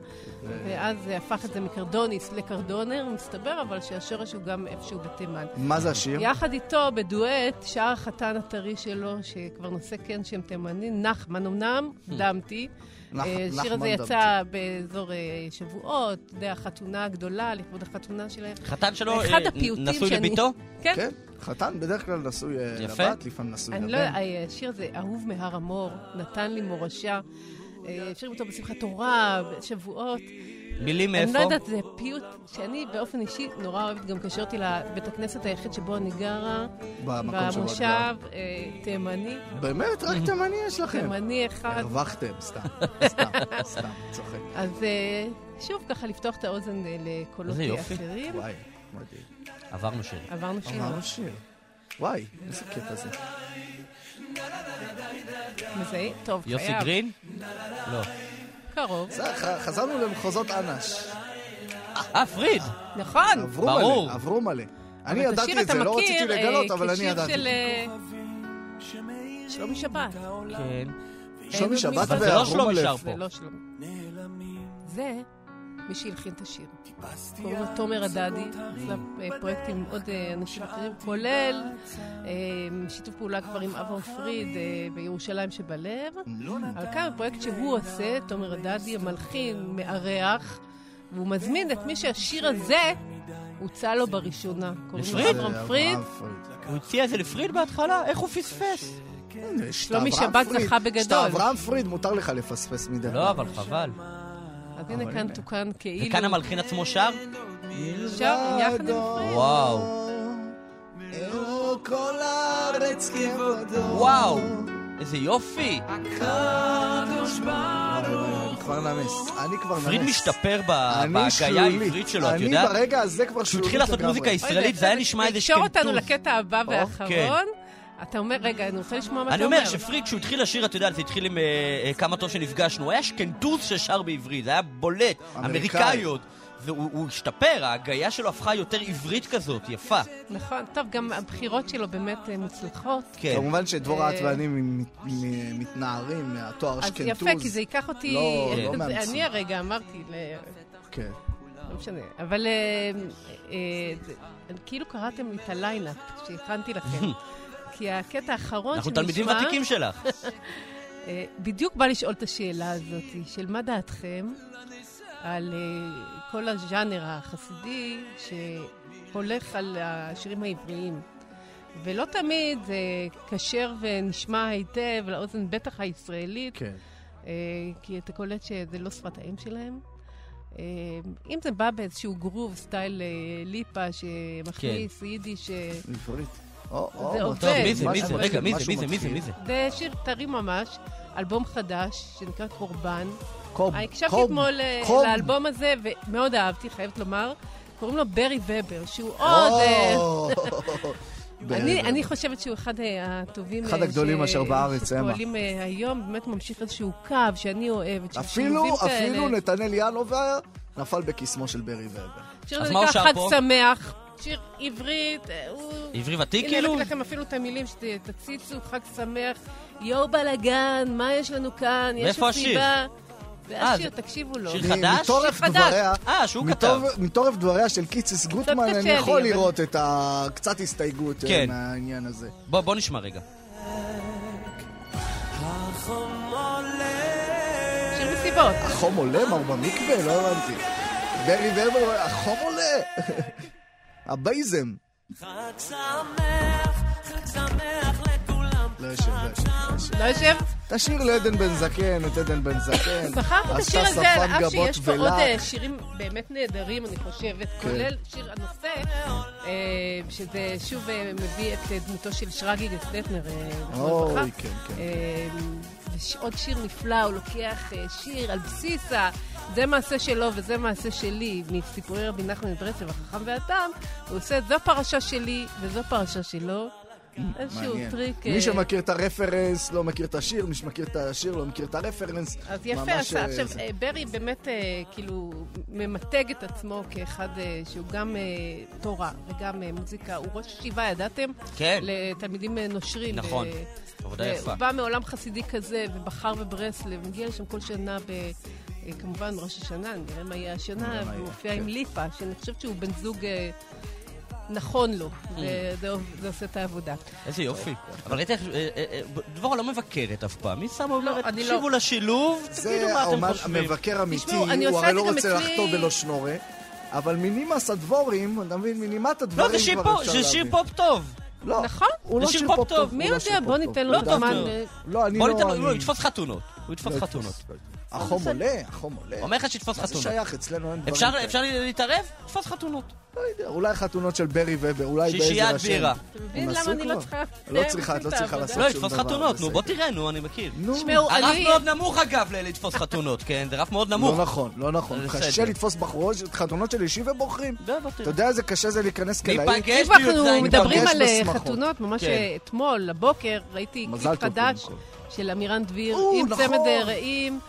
ואז אה, הפך את זה מקרדוניס לקרדונר, מסתבר אבל שהשורש הוא גם איפשהו בתימן. מה זה השיר? יחד איתו, בדואט, שר החתן הטרי שלו, שכבר נושא כן שם תימני, נחמן אמנם, דמתי. נח- אה, השיר הזה יצא באזור אה, שבועות, אתה יודע, החתונה הגדולה, לכבוד החתונה שלהם. חתן שלו אחד אה, הפיוטים נשוי שאני- לביתו? כן, כן, חתן בדרך כלל נשוי אה, יפה. לבת, לפעמים נשוי אני לא לבן. יודעת, השיר הזה, אהוב מהר המור, נתן לי מורשה. אה, שרים אותו בשמחת תורה, בשבועות. מילים אני מאיפה? לא יודעת, זה פיוט שאני באופן אישי נורא אוהבת, גם קשר אותי לבית הכנסת היחיד שבו אני גרה, במושב. אה, תימני, באמת? רק תימני יש לכם. תימני אחד. הרווחתם, סתם, סתם, סתם, צוחק. אז אה, שוב, ככה לפתוח את האוזן אה, לקולות איזה יופי. אחרים. וואי, מדהים. עברנו שיר. עברנו שיר. אמרנו שיר. וואי, איזה קטע זה. מזהים? טוב, יוסי חייב. גרין? לא. קרוב. זה, ח- חזרנו למחוזות אנש. אה, פריד! נכון. עברו ברור. מלא, עברו מלא. אני ידעתי את זה, לא רציתי אה, לגלות, אבל אני כשיר ידעתי. של אה, שלומי שבת. כן. שלומי אין שבת מי אבל זה לא ועברו שלומי מלא. שר זה פה. לא שלומי. זה מי שהלחין את השיר. קוראים לו תומר הדדי, עשה פרויקט עם עוד אה, אנשים אחרים, כולל אה, שיתוף פעולה כבר עם אברהם פריד אה, בירושלים שבלב. אבל כאן הפרויקט שהוא עושה, תומר הדדי, המלחין, מארח, והוא מזמין את מי שהשיר הזה הוצע לו בראשונה. קוראים לו לפריד? אברהם זה פריד. הוא הציע את זה לפריד בהתחלה? איך הוא פספס? שלומי שבת. זכה בגדול. יש את אברהם פריד, מותר לך לפספס מדי. לא, אבל חבל. אז הנה כאן תוקן כאילו. וכאן המלחין עצמו שר? שר יחד עם. וואו. אלו כל הארץ כבודו. וואו! איזה יופי! אני כבר נמס. אני כבר נמס. פריד משתפר ב- אני בהגייה שלולית. העברית שלו, את יודעת? אני ברגע הזה כבר כשהוא שלולית התחיל לעשות. מוזיקה ישראלית, זה היה נשמע איזה תקשור אותנו שקנטוז. לקטע הבא או, והאחרון. אתה אומר, רגע, אני רוצה לשמוע מה אתה אני אומר. אומר שפריד, כשהוא התחיל לשיר, אתה יודע, זה התחיל עם אה, אה, כמה טוב שנפגשנו, הוא היה אשכנטוז ששר בעברית, זה היה בולט, אמריקאי. אמריקאיות. והוא הוא השתפר, ההגייה שלו הפכה יותר עברית כזאת, יפה. נכון, טוב, גם הבחירות שלו באמת אה, מוצלחות. כן. כמובן שדבורה את ואני מתנערים מהתואר אשכנטוז. יפה, כי זה ייקח אותי... לא- לא מאמצים. אני הרגע אמרתי, ל- כן. לא משנה. אבל כאילו קראתם לי את ה lineup שהכנתי לכם. כי הקטע האחרון אנחנו שנשמע... תלמידים ותיקים שלך. אה, בדיוק בא לשאול את השאלה הזאת, של מה דעתכם על אה, כל הז'אנר החסידי שהולך על השירים העבריים. ולא תמיד זה כשר ונשמע היטב לאוזן בטח הישראלית, כן. אה, כי אתה קולט שזה לא שפת האם שלהם. אה, אם זה בא באיזשהו גרוב, סטייל אה, ליפה, שמכניס יידיש, אה, עברית. זה. עובד. מי זה, מי זה? רגע, מי זה, מי זה, מי זה, זה? זה שיר טרי ממש, אלבום חדש, שנקרא קורבן. קוב, הקשבתי קוב, אתמול אה. לאלבום הזה, ומאוד אהבתי, חייבת לומר. קוראים לו ברי ובר, שהוא עוד... אה, אני, אני חושבת שהוא אחד אה, הטובים... אחד אה, הגדולים ש- אשר בארץ, אמה. שפועלים אה, היום, באמת ממשיך איזשהו קו שאני אוהבת, של אפילו, אפילו. נתנאל ינובר נפל בקסמו של ברי ובר. אז מה הוא נקרא שר חג פה? שמח, שיר עברית, אה, הוא... עברי ותיק הנה, כאילו? הבאתי לכם אפילו את המילים, שתציצו, חג שמח, יואו בלאגן, מה יש לנו כאן? יש השיר? מסיבה. זה אה, השיר, זה- תקשיבו לו. שיר חדש? מתורף שיר חדש. דבריה, אה, שהוא כתב. מתור- מתורף דבריה של קיציס גוטמן, אני יכול לראות את ה... קצת הסתייגות אה, כן. מהעניין הזה. בוא, נשמע רגע. שיר מסיבות. החום עולה? מר במקווה? לא הבנתי. ברי ובר, החום עולה! הבייזם. לא יושב, לא יושב, לא יושב. לא יושב? תשאיר לעדן בן זקן, את עדן בן זקן. בחרתי את השיר הזה, על אף שיש פה עוד. אה, שירים באמת נהדרים, אני חושבת, כן. כולל שיר הנושא, אה, שזה שוב אה, מביא את דמותו של שרגי זכרו לברכה. אוי, כן, כן. אה, וש- עוד שיר נפלא, הוא לוקח שיר על בסיס ה... זה מעשה שלו וזה מעשה שלי, מסיפורי רבי נחמן מברסלב, החכם והתם, הוא עושה זו פרשה שלי וזו פרשה שלו. איזשהו מעניין. טריק... אה, מי שמכיר את הרפרנס לא מכיר את השיר, מי שמכיר את השיר לא מכיר את הרפרנס. אז יפה עשה. אה, עכשיו. אה, ברי באמת אה, כאילו ממתג את עצמו כאחד אה, שהוא גם אה, תורה וגם אה, מוזיקה. הוא ראש ישיבה, ידעתם? כן, לתלמידים אה, נושרים. נכון. עבודה יפה. הוא בא מעולם חסידי כזה, ובחר בברסלב, מגיע לשם כל שנה ב... אה, כמובן בראש השנה, נראה מה יהיה השנה, והוא מופיע כן. עם ליפה, שאני חושבת שהוא בן זוג אה, נכון לו, Mm. וזה זה עושה את העבודה. איזה יופי. אבל ראיתי איך... אה, אה, אה, דבורה לא מבקרת אף פעם. היא שמה אומרת, אני לא. תקשיבו לשילוב, תגידו זה מה אתם חושבים. המבקר אמיתי, הוא הרי לא זה רוצה לחטוא בלא שנורה, אבל מנימס הדבורים, אתה מבין, מנימת הדברים לא, זה שיר כבר אפשר זה שיר להבין. פופ טוב. לא, נכון? הוא זה לא שיר פופ טוב. מי לא יודע? שיר בוא ניתן. לו לא זמן. לא, אני בוא לא... ניתן לו, הוא יתפוס חתונות. הוא יתפוס לא חתונות. החום עולה, החום עולה. אומר לך שיתפוס מה זה חתונות. שייך? אצלנו אין דברים אפשר כאלה. אפשר להתערב? תתפוס חתונות. לא יודע, אולי חתונות של ברי ובר, אולי בעזר השם. שישיית בירה. אתה מבין למה אני לא? צריכה... לא צריכה, את לא צריכה. לעשות לא, שום דבר, חתונות, נו, בוא. תראה, נו, אני מכיר. נו, תשמעו, הרף אני... מאוד נמוך אגב לתפוס חתונות, כן? זה רף מאוד נמוך. לא נכון, לא נכון. קשה. לתפוס בחורות, חתונות של אישים ובוחרים. לא, אתה. יודע איזה קשה זה להיכנס כלאי? ניפגש אם אנחנו בי"ז מדברים על אה. חתונות, ממש כן. אה, אתמול, לבוקר, ראיתי קליפ חדש של עמירן דביר, עם נכון. צמד אה, רעים,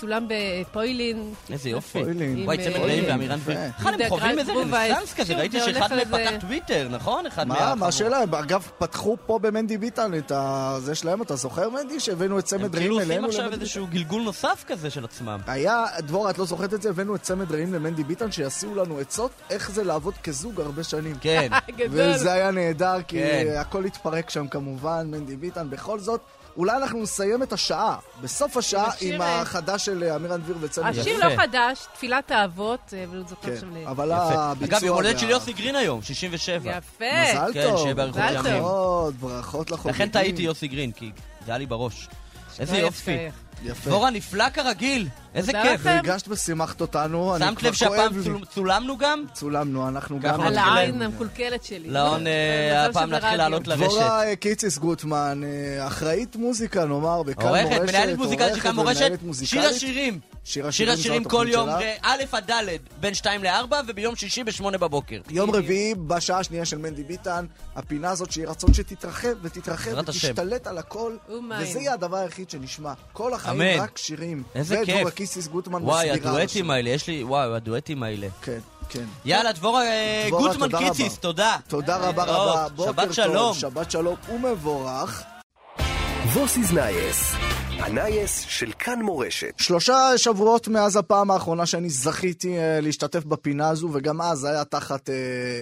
צולם בפוילין. איזה יופי. פוילין. וואי, צמד רעים פוילין, ואמירן. דביר. אחד, הם חווים איזה רנסאנס כזה, ראיתי שאחד מהם פתח טוויטר, נכון? אחד מה. מה השאלה? אגב, פתחו פה במנדי ביטן את. זה שלהם, אתה זוכר מנדי? שהבאנו את הם צמד כאילו רעים עושים אלינו עכשיו למנדי איזשהו גלגול נוסף כזה של עצמם. היה, דבורה, את לא זוכרת את זה? הבאנו את צמד רעים למנדי ביטן, שיעשו לנו עצות איך זה לעבוד כזוג הרבה שנים. כן. וזה היה נהדר, כי כן. הכל התפרק שם כמובן, מנדי ביטן. בכל זאת, אולי אנחנו נסיים את השעה, בסוף השעה, השיר, עם אה, החדש של אה, אמירן דביר וצמד רעים. השיר. לא חדש, תפילת האבות, אה, אבל הוא זוכר כן, עכשיו ל... אבל. הביצוע... אגב, יום הולדת של יוסי גרין היום, 67. יפה. מזל כן, טוב. שיהיה באריכות. ימים. ברכות, לחוגגים. לכן טעיתי יוסי גרין, כי זה היה לי בראש. איזה יופי. יפה. דבורה נפלא כרגיל, איזה כיף. לכם. ריגשת ושימחת אותנו, אני שמת כבר לב שהפעם כואב לי. צול- צולמנו גם? צולמנו, אנחנו גם... על העין. המקולקלת שלי. לאון, אה, מזל הפעם שזה נתחיל. לעלות לרשת. דבורה אה, קיציס גוטמן, אה, אחראית מוזיקה, נאמר, בכאן מורשת. עורכת, מנהלת מוזיקלית של כאן מורשת, שיר. השירים. שיר שיר השירים השירים זו כל יום. א' עד ד', בין 2 ל-4 וביום שישי ב-8 בבוקר. יום רביעי, בשעה השנייה של מנדי ביטן, הפינה הזאת שיהיה רצון שתתרחב ותתרחב. ותשתלט על הכל. וזה יהיה הדבר היחיד שנשמע. כל אמן. רק שירים. איזה כיף. ודבורה קיסיס גוטמן וואי, מסבירה. הדואטים האלה, יש לי, וואי, הדואטים האלה. כן, כן. יאללה, דבורה אה, דבורה, גוטמן תודה קיציס, רבה. תודה. תודה רבה להתראות. רבה. בוקר שבת טוב, שלום. שבת שלום ומבורך. וואס איז נייעס, ה נייעס של כאן מורשת. שלושה שבועות מאז הפעם האחרונה שאני זכיתי אה, להשתתף בפינה הזו, וגם אז היה תחת אה,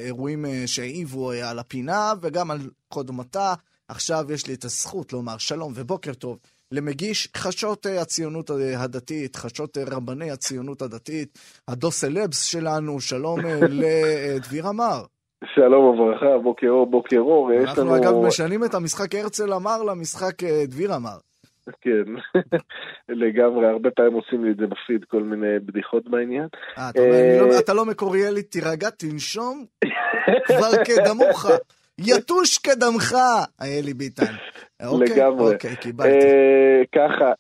אירועים אה, שהעיבו אה, על הפינה, וגם על קודמתה. עכשיו יש לי את הזכות לומר שלום ובוקר טוב למגיש חשות אה, הציונות אה, הדתית, חשות אה, רבני הציונות הדתית, הדוסלבס שלנו, שלום לדביר אמר. שלום וברכה, בוקר אור, בוקר אור. אנחנו לנו... אגב משנים את המשחק הרצל אמר למשחק דביר אמר. כן, לגמרי, הרבה פעמים עושים לי את זה בפיד, כל מיני בדיחות בעניין. לא- אתה לא מקוריאלי, תירגע, תנשום, כבר כדמוך. יתוש כדמך, אלי ביטן. אוקיי, לגמרי. אוקיי, קיבלתי. ככה,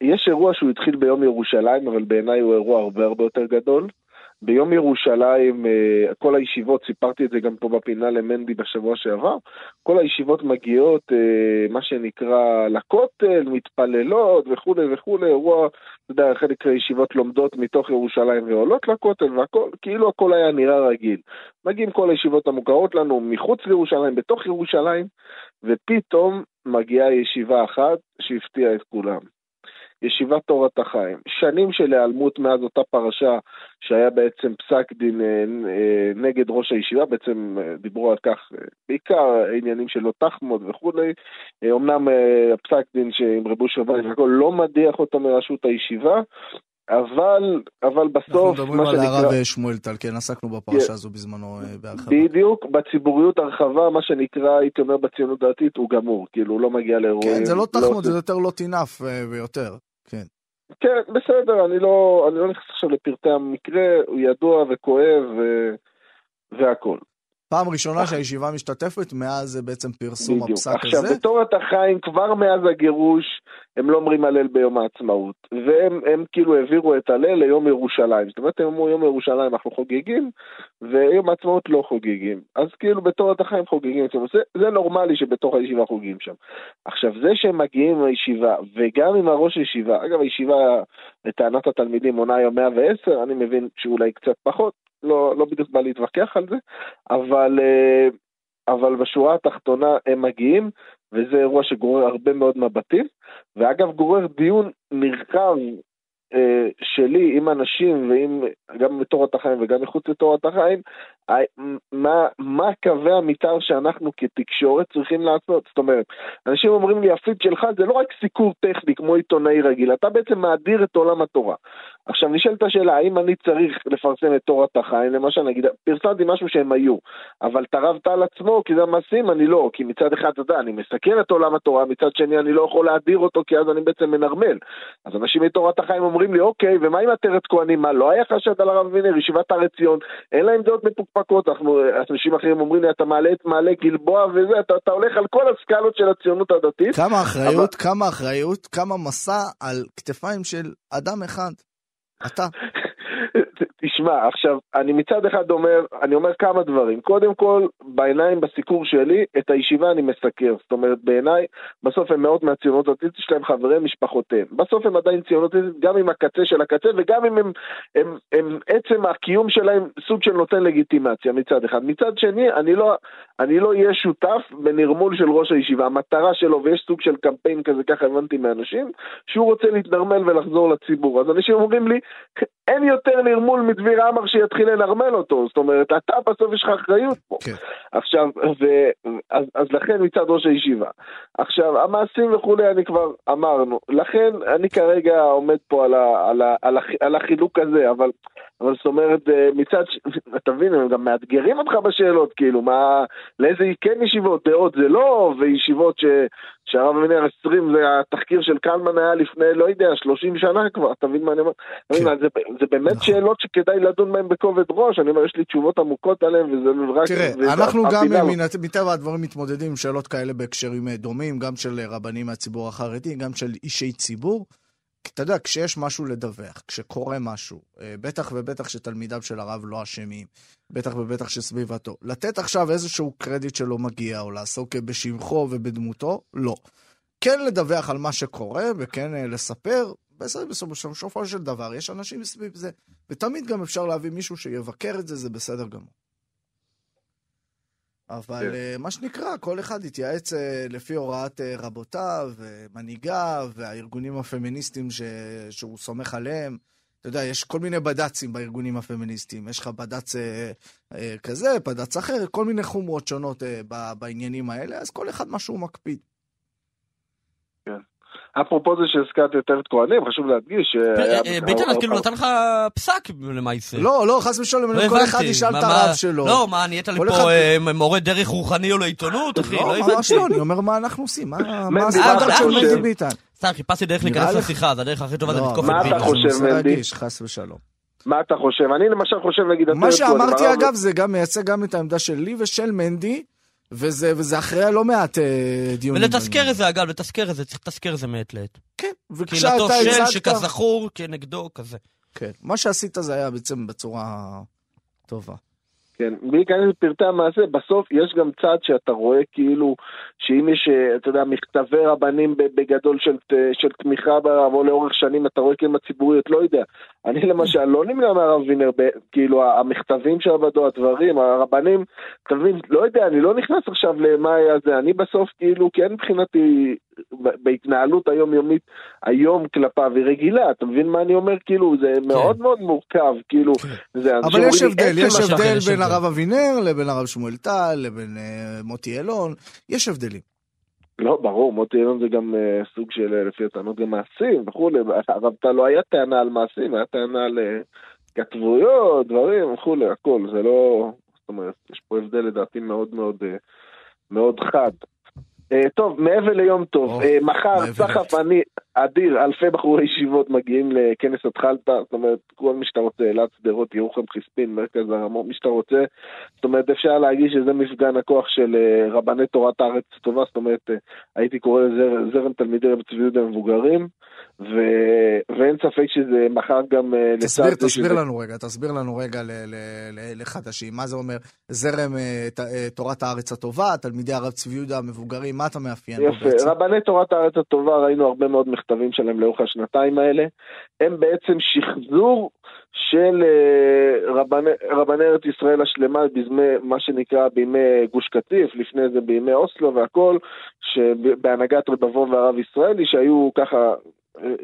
יש אירוע שהוא התחיל ביום ירושלים, אבל בעיניי הוא אירוע הרבה הרבה יותר גדול. ביום ירושלים, אה, כל הישיבות, סיפרתי את זה גם פה בפינה למנדי בשבוע שעבר, כל הישיבות מגיעות, אה, מה שנקרא, לכותל, מתפללות וכולי וכולי, אירוע, אתה יודע, חלק הישיבות לומדות מתוך ירושלים ועולות לכותל והכל, כאילו הכל היה נראה רגיל. מגיעים כל הישיבות המוכרות לנו מחוץ לירושלים, בתוך ירושלים, ופתאום מגיעה ישיבה אחת שהפתיעה את כולם. ישיבת תורת החיים. שנים של היעלמות מאז אותה פרשה שהיה בעצם פסק דין אה, אה, נגד ראש הישיבה, בעצם אה, דיברו על כך בעיקר עניינים של לא תחמוד וכולי. אמנם הפסק דין עם רבו שבת והכל לא מדיח אותו מראשות הישיבה, אבל, אבל בסוף, אנחנו מדברים על הרב שמואל טל, כן, עסקנו בפרשה כן. הזו בזמנו בהרחבה. בדיוק, בציבוריות הרחבה, מה שנקרא, הייתי אומר בציונות דתית, הוא גמור, כאילו, הוא לא מגיע לאירועים. כן, זה לא תחמוד, לא... זה יותר לא טינף ויותר. כן. כן, בסדר, אני לא, אני לא נכנס עכשיו לפרטי המקרה, הוא ידוע וכואב ו... והכל. פעם ראשונה שהישיבה משתתפת, מאז בעצם פרסום בדיוק. הפסק עכשיו, הזה. עכשיו, בתורת החיים, כבר מאז הגירוש, הם לא אומרים הלל ביום העצמאות. והם הם כאילו העבירו את הלל ליום ירושלים. זאת אומרת, הם אמרו, יום ירושלים אנחנו חוגגים, ויום העצמאות לא חוגגים. אז כאילו, בתורת החיים חוגגים. זה, זה נורמלי שבתוך הישיבה חוגגים שם. עכשיו, זה שהם מגיעים עם הישיבה, וגם עם הראש הישיבה, אגב, הישיבה, לטענת התלמידים, מונה היום 110, אני מבין שאולי קצת פחות. לא, לא בדיוק בא להתווכח על זה, אבל, אה, אבל בשורה התחתונה הם מגיעים, וזה אירוע שגורר הרבה מאוד מבטים, ואגב גורר דיון נרחב אה, שלי עם אנשים, ועם, גם בתורת החיים וגם מחוץ לתורת החיים, מה, מה קווי המתאר שאנחנו כתקשורת צריכים לעשות. זאת אומרת, אנשים אומרים לי, הפיד שלך זה לא רק סיקור טכני כמו עיתונאי רגיל, אתה בעצם מאדיר את עולם התורה. עכשיו נשאלת השאלה, האם אני צריך לפרסם את תורת החיים, למשל נגיד, פרסמתי משהו שהם היו, אבל הרב טל עצמו, כי זה המעשים, אני לא, כי מצד אחד, אתה יודע, אני מסכן את עולם התורה, מצד שני אני לא יכול להדיר אותו, כי אז אני בעצם מנרמל. אז אנשים מתורת החיים אומרים לי, אוקיי, ומה עם עטרת כהנים? מה, לא היה חשד על הרב וינר, ישיבת הר עציון, אין להם דעות מפוקפקות, אנחנו, אנשים אחרים אומרים לי, אתה מעלה את מעלה גלבוע וזה, אתה, אתה הולך על כל הסקלות של הציונות הדתית. כמה אחריות, אבל... כמה אחריות, כמה מסע על כתפיים של אדם אחד. אתה. תשמע, עכשיו, אני מצד אחד אומר, אני אומר כמה דברים. קודם כל, בעיניים, בסיקור שלי, את הישיבה אני מסקר. זאת אומרת, בעיניי, בסוף הם מאות מהציונות הדתית, יש להם חברים, משפחותיהם. בסוף הם עדיין ציונות דתית, גם עם הקצה של הקצה, וגם אם הם, הם, הם, הם עצם הקיום שלהם סוג של נותן לגיטימציה מצד אחד. מצד שני, אני לא, אני לא אהיה שותף בנרמול של ראש הישיבה. המטרה שלו, ויש סוג של קמפיין כזה, ככה הבנתי מאנשים, שהוא רוצה להתנרמל ולחזור לציבור. אז אנשים אומרים לי, אין יותר נרמול מדביר עמר שיתחיל לנרמל אותו, זאת אומרת, אתה בסוף יש לך אחריות פה. כן. עכשיו, ו, אז, אז לכן מצד ראש הישיבה. עכשיו, המעשים וכולי, אני כבר אמרנו. לכן, אני כרגע עומד פה על, ה, על, ה, על, ה, על החילוק הזה, אבל, אבל זאת אומרת, אה, מצד, אתה מבין, הם גם מאתגרים אותך בשאלות, כאילו, מה, לאיזה כן ישיבות, דעות זה לא, וישיבות ש... שהרב המינר 20 זה התחקיר של קלמן היה לפני, לא יודע, 30 שנה כבר, אתה מבין מה אני אומר? כן. זה, זה באמת נכון. שאלות שכדאי לדון בהן בכובד ראש, אני אומר, יש לי תשובות עמוקות עליהן, וזה רק... תראה, אנחנו גם מטבע הדברים מתמודדים עם שאלות כאלה בהקשרים דומים, גם של רבנים מהציבור החרדי, גם של אישי ציבור. אתה יודע, כשיש משהו לדווח, כשקורה משהו, אה, בטח ובטח שתלמידיו של הרב לא אשמים, בטח ובטח שסביבתו, לתת עכשיו איזשהו קרדיט שלא מגיע, או לעסוק בשבחו ובדמותו, לא. כן לדווח על מה שקורה, וכן אה, לספר, בסופו של דבר יש אנשים סביב זה, ותמיד גם אפשר להביא מישהו שיבקר את זה, זה בסדר גמור. אבל כן. מה שנקרא, כל אחד יתייעץ לפי הוראת רבותיו, מנהיגיו, והארגונים הפמיניסטיים ש... שהוא סומך עליהם. אתה יודע, יש כל מיני בד"צים בארגונים הפמיניסטיים. יש לך בד"ץ אה, אה, כזה, בד"ץ אחר, כל מיני חומרות שונות אה, בעניינים האלה, אז כל אחד מה שהוא מקפיד. כן. אפרופו זה שהזכרת יותר את כהנים, חשוב להדגיש אה, אה, ביטן, אז כאילו נתן לך פסק למעשה. לא, לא, חס ושלום, לא כל אחד ישאל את הרב שלו. לא, מה, נהיית לי פה מורה דרך רוחני או לעיתונות, אחי? לא. לא, ממש לא, אני אומר מה אנחנו עושים, מה הסטנדרט של מנדי ביטן. סתם, חיפשתי דרך להיכנס לשיחה, זה הדרך הכי טובה, זה לא, לתקוף את ביטן. מה אתה חושב, מנדי? חס ושלום. מה אתה חושב? אני למשל חושב, נגיד... מה שאמרתי, אגב, זה גם מייצג גם את העמדה שלי ושל מנדי. וזה, וזה אחרי לא מעט אה, דיונים. ולתזכר את זה, אגב, לתזכר את זה, צריך לתזכר את זה מעת לעת. כן, וכשאתה הצגת... קהילתו של שכזכור, כנגדו, כזה. כן, מה שעשית זה היה בעצם בצורה טובה. כן, בלי להיכנס לפרטי המעשה, בסוף יש גם צד שאתה רואה כאילו, שאם יש, אה, אתה יודע, מכתבי רבנים בגדול של, של תמיכה ברב, או לאורך שנים, אתה רואה כאילו הציבוריות, לא יודע. אני למשל לא נמנע מהרב וינר, כאילו, המכתבים שעבדו, הדברים, הרבנים, אתה מבין, לא יודע, אני לא נכנס עכשיו למה היה זה, אני בסוף כאילו, כן מבחינתי, בהתנהלות היומיומית היום כלפיו היא רגילה, אתה מבין מה אני אומר? כאילו, זה כן. מאוד מאוד מורכב, כאילו, כן. זה... אבל יש הבדל, יש הבדל בין הרב אבינר לבין הרב שמואל טל לבין uh, מוטי אלון, יש הבדלים. לא, ברור, מוטי אלון זה גם uh, סוג של, uh, לפי הטענות, גם מעשים וכולי, הרב טל לא היה טענה על מעשים, היה טענה על כתבויות, דברים וכולי, הכל, זה לא... זאת אומרת, יש פה הבדל לדעתי מאוד מאוד, מאוד חד. אה, טוב, מעבר ליום טוב, אה, מחר, סחף אני, אדיר, אלפי בחורי ישיבות מגיעים לכנס התחלתא, זאת אומרת, כל מי שאתה רוצה, אילת, שדרות, ירוחם, חיספין, מרכז הרמות, מי שאתה רוצה, זאת אומרת, אפשר להגיד שזה מפגן הכוח של אה, רבני תורת הארץ טובה, זאת אומרת, הייתי קורא לזה זרם תלמידי רב צבי יהודה מבוגרים, ו... ואין ספק שזה מחר גם תסביר, לצד... תסביר שזה... לנו רגע, תסביר לנו רגע ל... ל... ל... לחדשים, מה זה אומר? זרם ת... תורת הארץ הטובה, תלמידי הרב צבי יהודה המבוגרים, מה אתה מאפיין יפה? רבני תורת הארץ הטובה, ראינו הרבה מאוד מכתבים שלהם לאורך השנתיים האלה. הם בעצם שחזור של uh, רבני, רבני ארץ ישראל השלמה בימי, מה שנקרא בימי גוש קטיף, לפני זה בימי אוסלו והכל, בהנהגת רבבון והרב ישראלי, שהיו ככה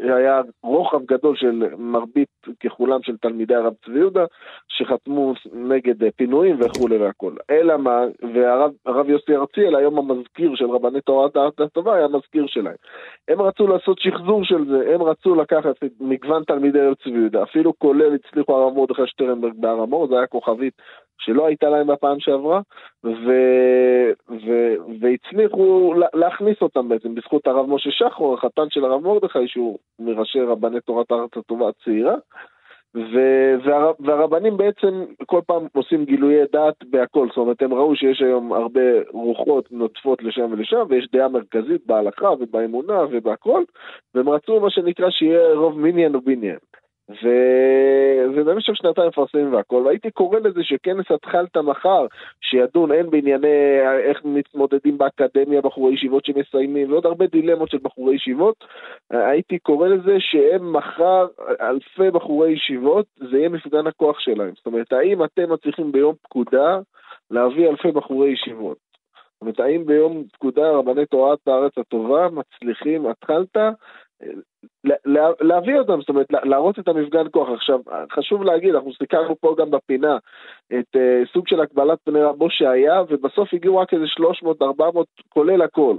היה רוחב גדול של מרבית ככולם של תלמידי הרב צבי יהודה, שחתמו נגד פינויים וכולי והכל. אלא מה, והרב יוסי ארציאל, היום המזכיר של רבני תורת הארץ הטובה, היה מזכיר שלהם. הם רצו לעשות שחזור של זה, הם רצו לקחת את מגוון תלמידי הרב צבי יהודה, אפילו כולל הצליחו הרב מרדכי שטרנברג בהר המור, זה היה כוכבית שלא הייתה להם בפעם שעברה, ו... ו... והצליחו להכניס אותם בעצם בזכות הרב משה שחור, החתן של הרב מרדכי, שהוא מראשי רבני תורת הארץ הטובה הצעירה. ו- והר- והרבנים בעצם כל פעם עושים גילויי דעת בהכל, זאת אומרת הם ראו שיש היום הרבה רוחות נוטפות לשם ולשם ויש דעה מרכזית בהלכה ובאמונה ובהכל והם רצו מה שנקרא שיהיה רוב מיניאן ובניין. ו... ובמשך שנתיים מפרסמים והכל, והייתי קורא לזה שכנס התחלת מחר, שידון הן בענייני איך מתמודדים באקדמיה בחורי ישיבות שמסיימים, ועוד הרבה דילמות של בחורי ישיבות, הייתי קורא לזה שהם מחר אלפי בחורי ישיבות, זה יהיה מפגן הכוח שלהם. זאת אומרת, האם אתם מצליחים ביום פקודה להביא אלפי בחורי ישיבות? זאת אומרת, האם ביום פקודה רבני תורת הארץ הטובה מצליחים, התחלת, להביא אותם, זאת אומרת, להראות את המפגן כוח. עכשיו, חשוב להגיד, אנחנו סיכרנו פה גם בפינה את uh, סוג של הקבלת פני רבו שהיה, ובסוף הגיעו רק איזה 300-400, כולל הכל.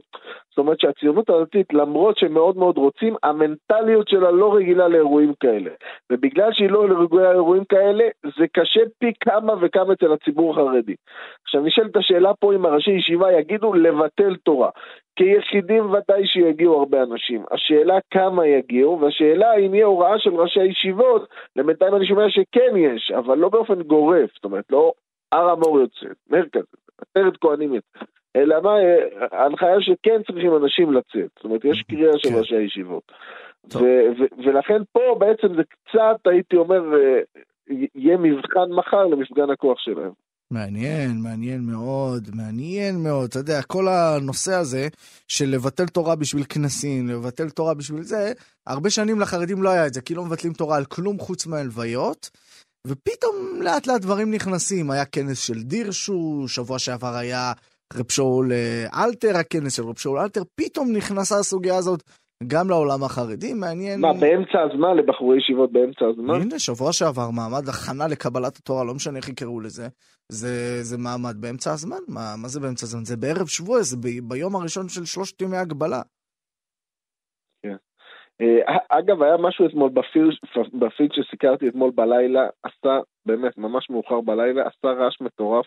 זאת אומרת שהציונות הדתית, למרות שהם מאוד מאוד רוצים, המנטליות שלה לא רגילה לאירועים כאלה. ובגלל שהיא לא רגילה לאירועים כאלה, זה קשה פי כמה וכמה אצל הציבור החרדי. עכשיו, נשאלת השאלה פה אם הראשי ישיבה יגידו לבטל תורה. כיחידים ודאי שיגיעו הרבה אנשים. השאלה כמה יגיעו, והשאלה אם יהיה הוראה של ראשי הישיבות, למתיים אני שומע שכן יש, אבל לא באופן גורף, זאת אומרת, לא הר המור יוצא, מרכז, עשרת כהנים יוצא, אלא מה, ההנחיה שכן צריכים אנשים לצאת, זאת אומרת, יש קריאה של כן. ראשי הישיבות. ולכן פה בעצם זה קצת, הייתי אומר, אה, יהיה מבחן מחר למפגן הכוח שלהם. מעניין, מעניין מאוד, מעניין מאוד. אתה יודע, כל הנושא הזה של לבטל תורה בשביל כנסים, לבטל תורה בשביל זה, הרבה שנים לחרדים לא היה את זה, כי לא מבטלים תורה על כלום חוץ מהלוויות, ופתאום לאט לאט דברים נכנסים. היה כנס של דירשו, שבוע שעבר היה רב שאול אה, אלתר, הכנס של רב שאול אלתר, פתאום נכנסה הסוגיה הזאת גם לעולם החרדי, מעניין... מה, באמצע הזמן? לבחורי ישיבות באמצע הזמן? הנה, שבוע שעבר, מעמד הכנה לקבלת התורה, לא משנה איך יקראו לזה, זה, זה מעמד באמצע הזמן. מה, מה זה באמצע הזמן? זה בערב שבוע, זה ב, ביום הראשון של שלושת ימי הגבלה. אה, אגב, היה משהו אתמול בפיד שסיקרתי אתמול בלילה, עשה, באמת, ממש מאוחר בלילה, עשה רעש מטורף,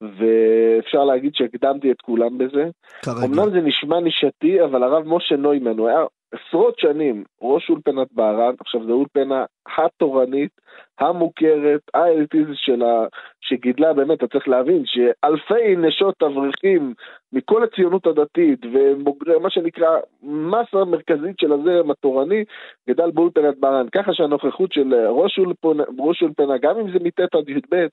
ואפשר להגיד שהקדמתי את כולם בזה. כרגע. אמנם זה נשמע נישתי, אבל הרב משה נוימן, הוא היה עשרות שנים ראש אולפנת בהרן, עכשיו זו אולפנה התורנית, המוכרת, האליטיזית שלה, שגידלה באמת, אתה צריך להבין, שאלפי נשות אברכים מכל הציונות הדתית, ומה שנקרא מסה מרכזית של הזרם התורני, גדל באולפנת בהרן. ככה שהנוכחות של ראש אולפנה, ראש אולפנה גם אם זה מט' עד י"ב,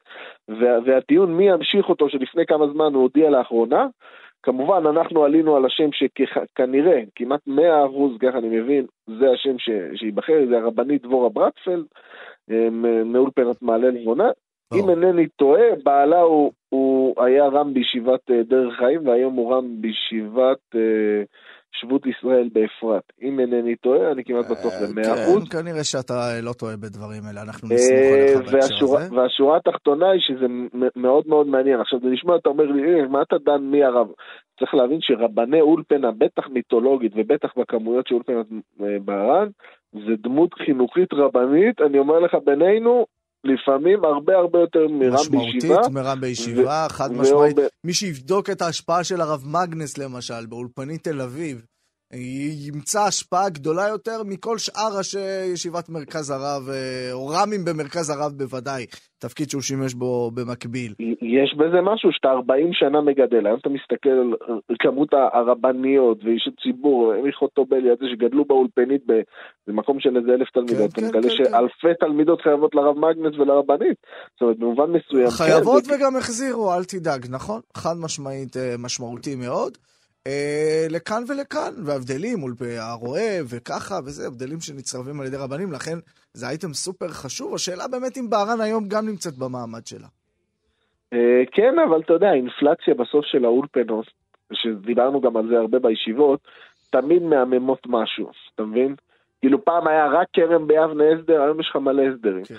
והדיון מי ימשיך אותו, שלפני כמה זמן הוא הודיע לאחרונה, כמובן, אנחנו עלינו על השם שכנראה, כמעט 100%, ככה אני מבין, זה השם שייבחר, זה הרבנית דבורה ברטפלד, אה, מאולפנת מעלה לבונה. אם אינני טועה, בעלה הוא, הוא היה רם בישיבת אה, דרך חיים, והיום הוא רם בישיבת... אה, שבות ישראל באפרת. אם אינני טועה, אני כמעט בטוח במאה אחוז. כן, כנראה שאתה לא טועה בדברים האלה, אנחנו נסמוך עליך בהקשר הזה. והשורה התחתונה היא שזה מאוד מאוד מעניין. עכשיו, זה נשמע, אתה אומר לי, מה אתה דן מי הרב? צריך להבין שרבני אולפנה, בטח מיתולוגית ובטח בכמויות של אולפנת בהרן, זה דמות חינוכית רבנית, אני אומר לך בינינו, לפעמים הרבה הרבה יותר מרם בישיבה. משמעותית, מרם בישיבה, ו- חד משמעית. מי שיבדוק את ההשפעה של הרב מגנס למשל, באולפנית תל אביב, ימצא השפעה גדולה יותר מכל שאר ראשי ישיבת מרכז הרב, אה, או רמים במרכז הרב בוודאי, תפקיד שהוא שימש בו במקביל. יש בזה משהו שאתה 40 שנה מגדל, היום אתה מסתכל על כמות הרבניות ואיש הציבור, מיכות טובלי, הזה שגדלו באולפנית במקום של איזה אלף תלמידות, כן, אתה כן, מגלה כן, שאלפי כן. תלמידות חייבות לרב מגנס ולרבנית, זאת אומרת במובן מסוים. חייבות כן, וגם החזירו, אל תדאג, נכון? חד משמעית אה, משמעותי מאוד. אה, לכאן ולכאן, והבדלים מול הרועה וככה וזה, הבדלים שנצרבים על ידי רבנים, לכן זה אייטם סופר חשוב. השאלה באמת אם בהר"ן היום גם נמצאת במעמד שלה. אה, כן, אבל אתה יודע, האינפלציה בסוף של האולפנות, שדיברנו גם על זה הרבה בישיבות, תמיד מהממות משהו, אתה מבין? כאילו פעם היה רק כרם ביבנה הסדר, היום יש לך מלא הסדרים. כן.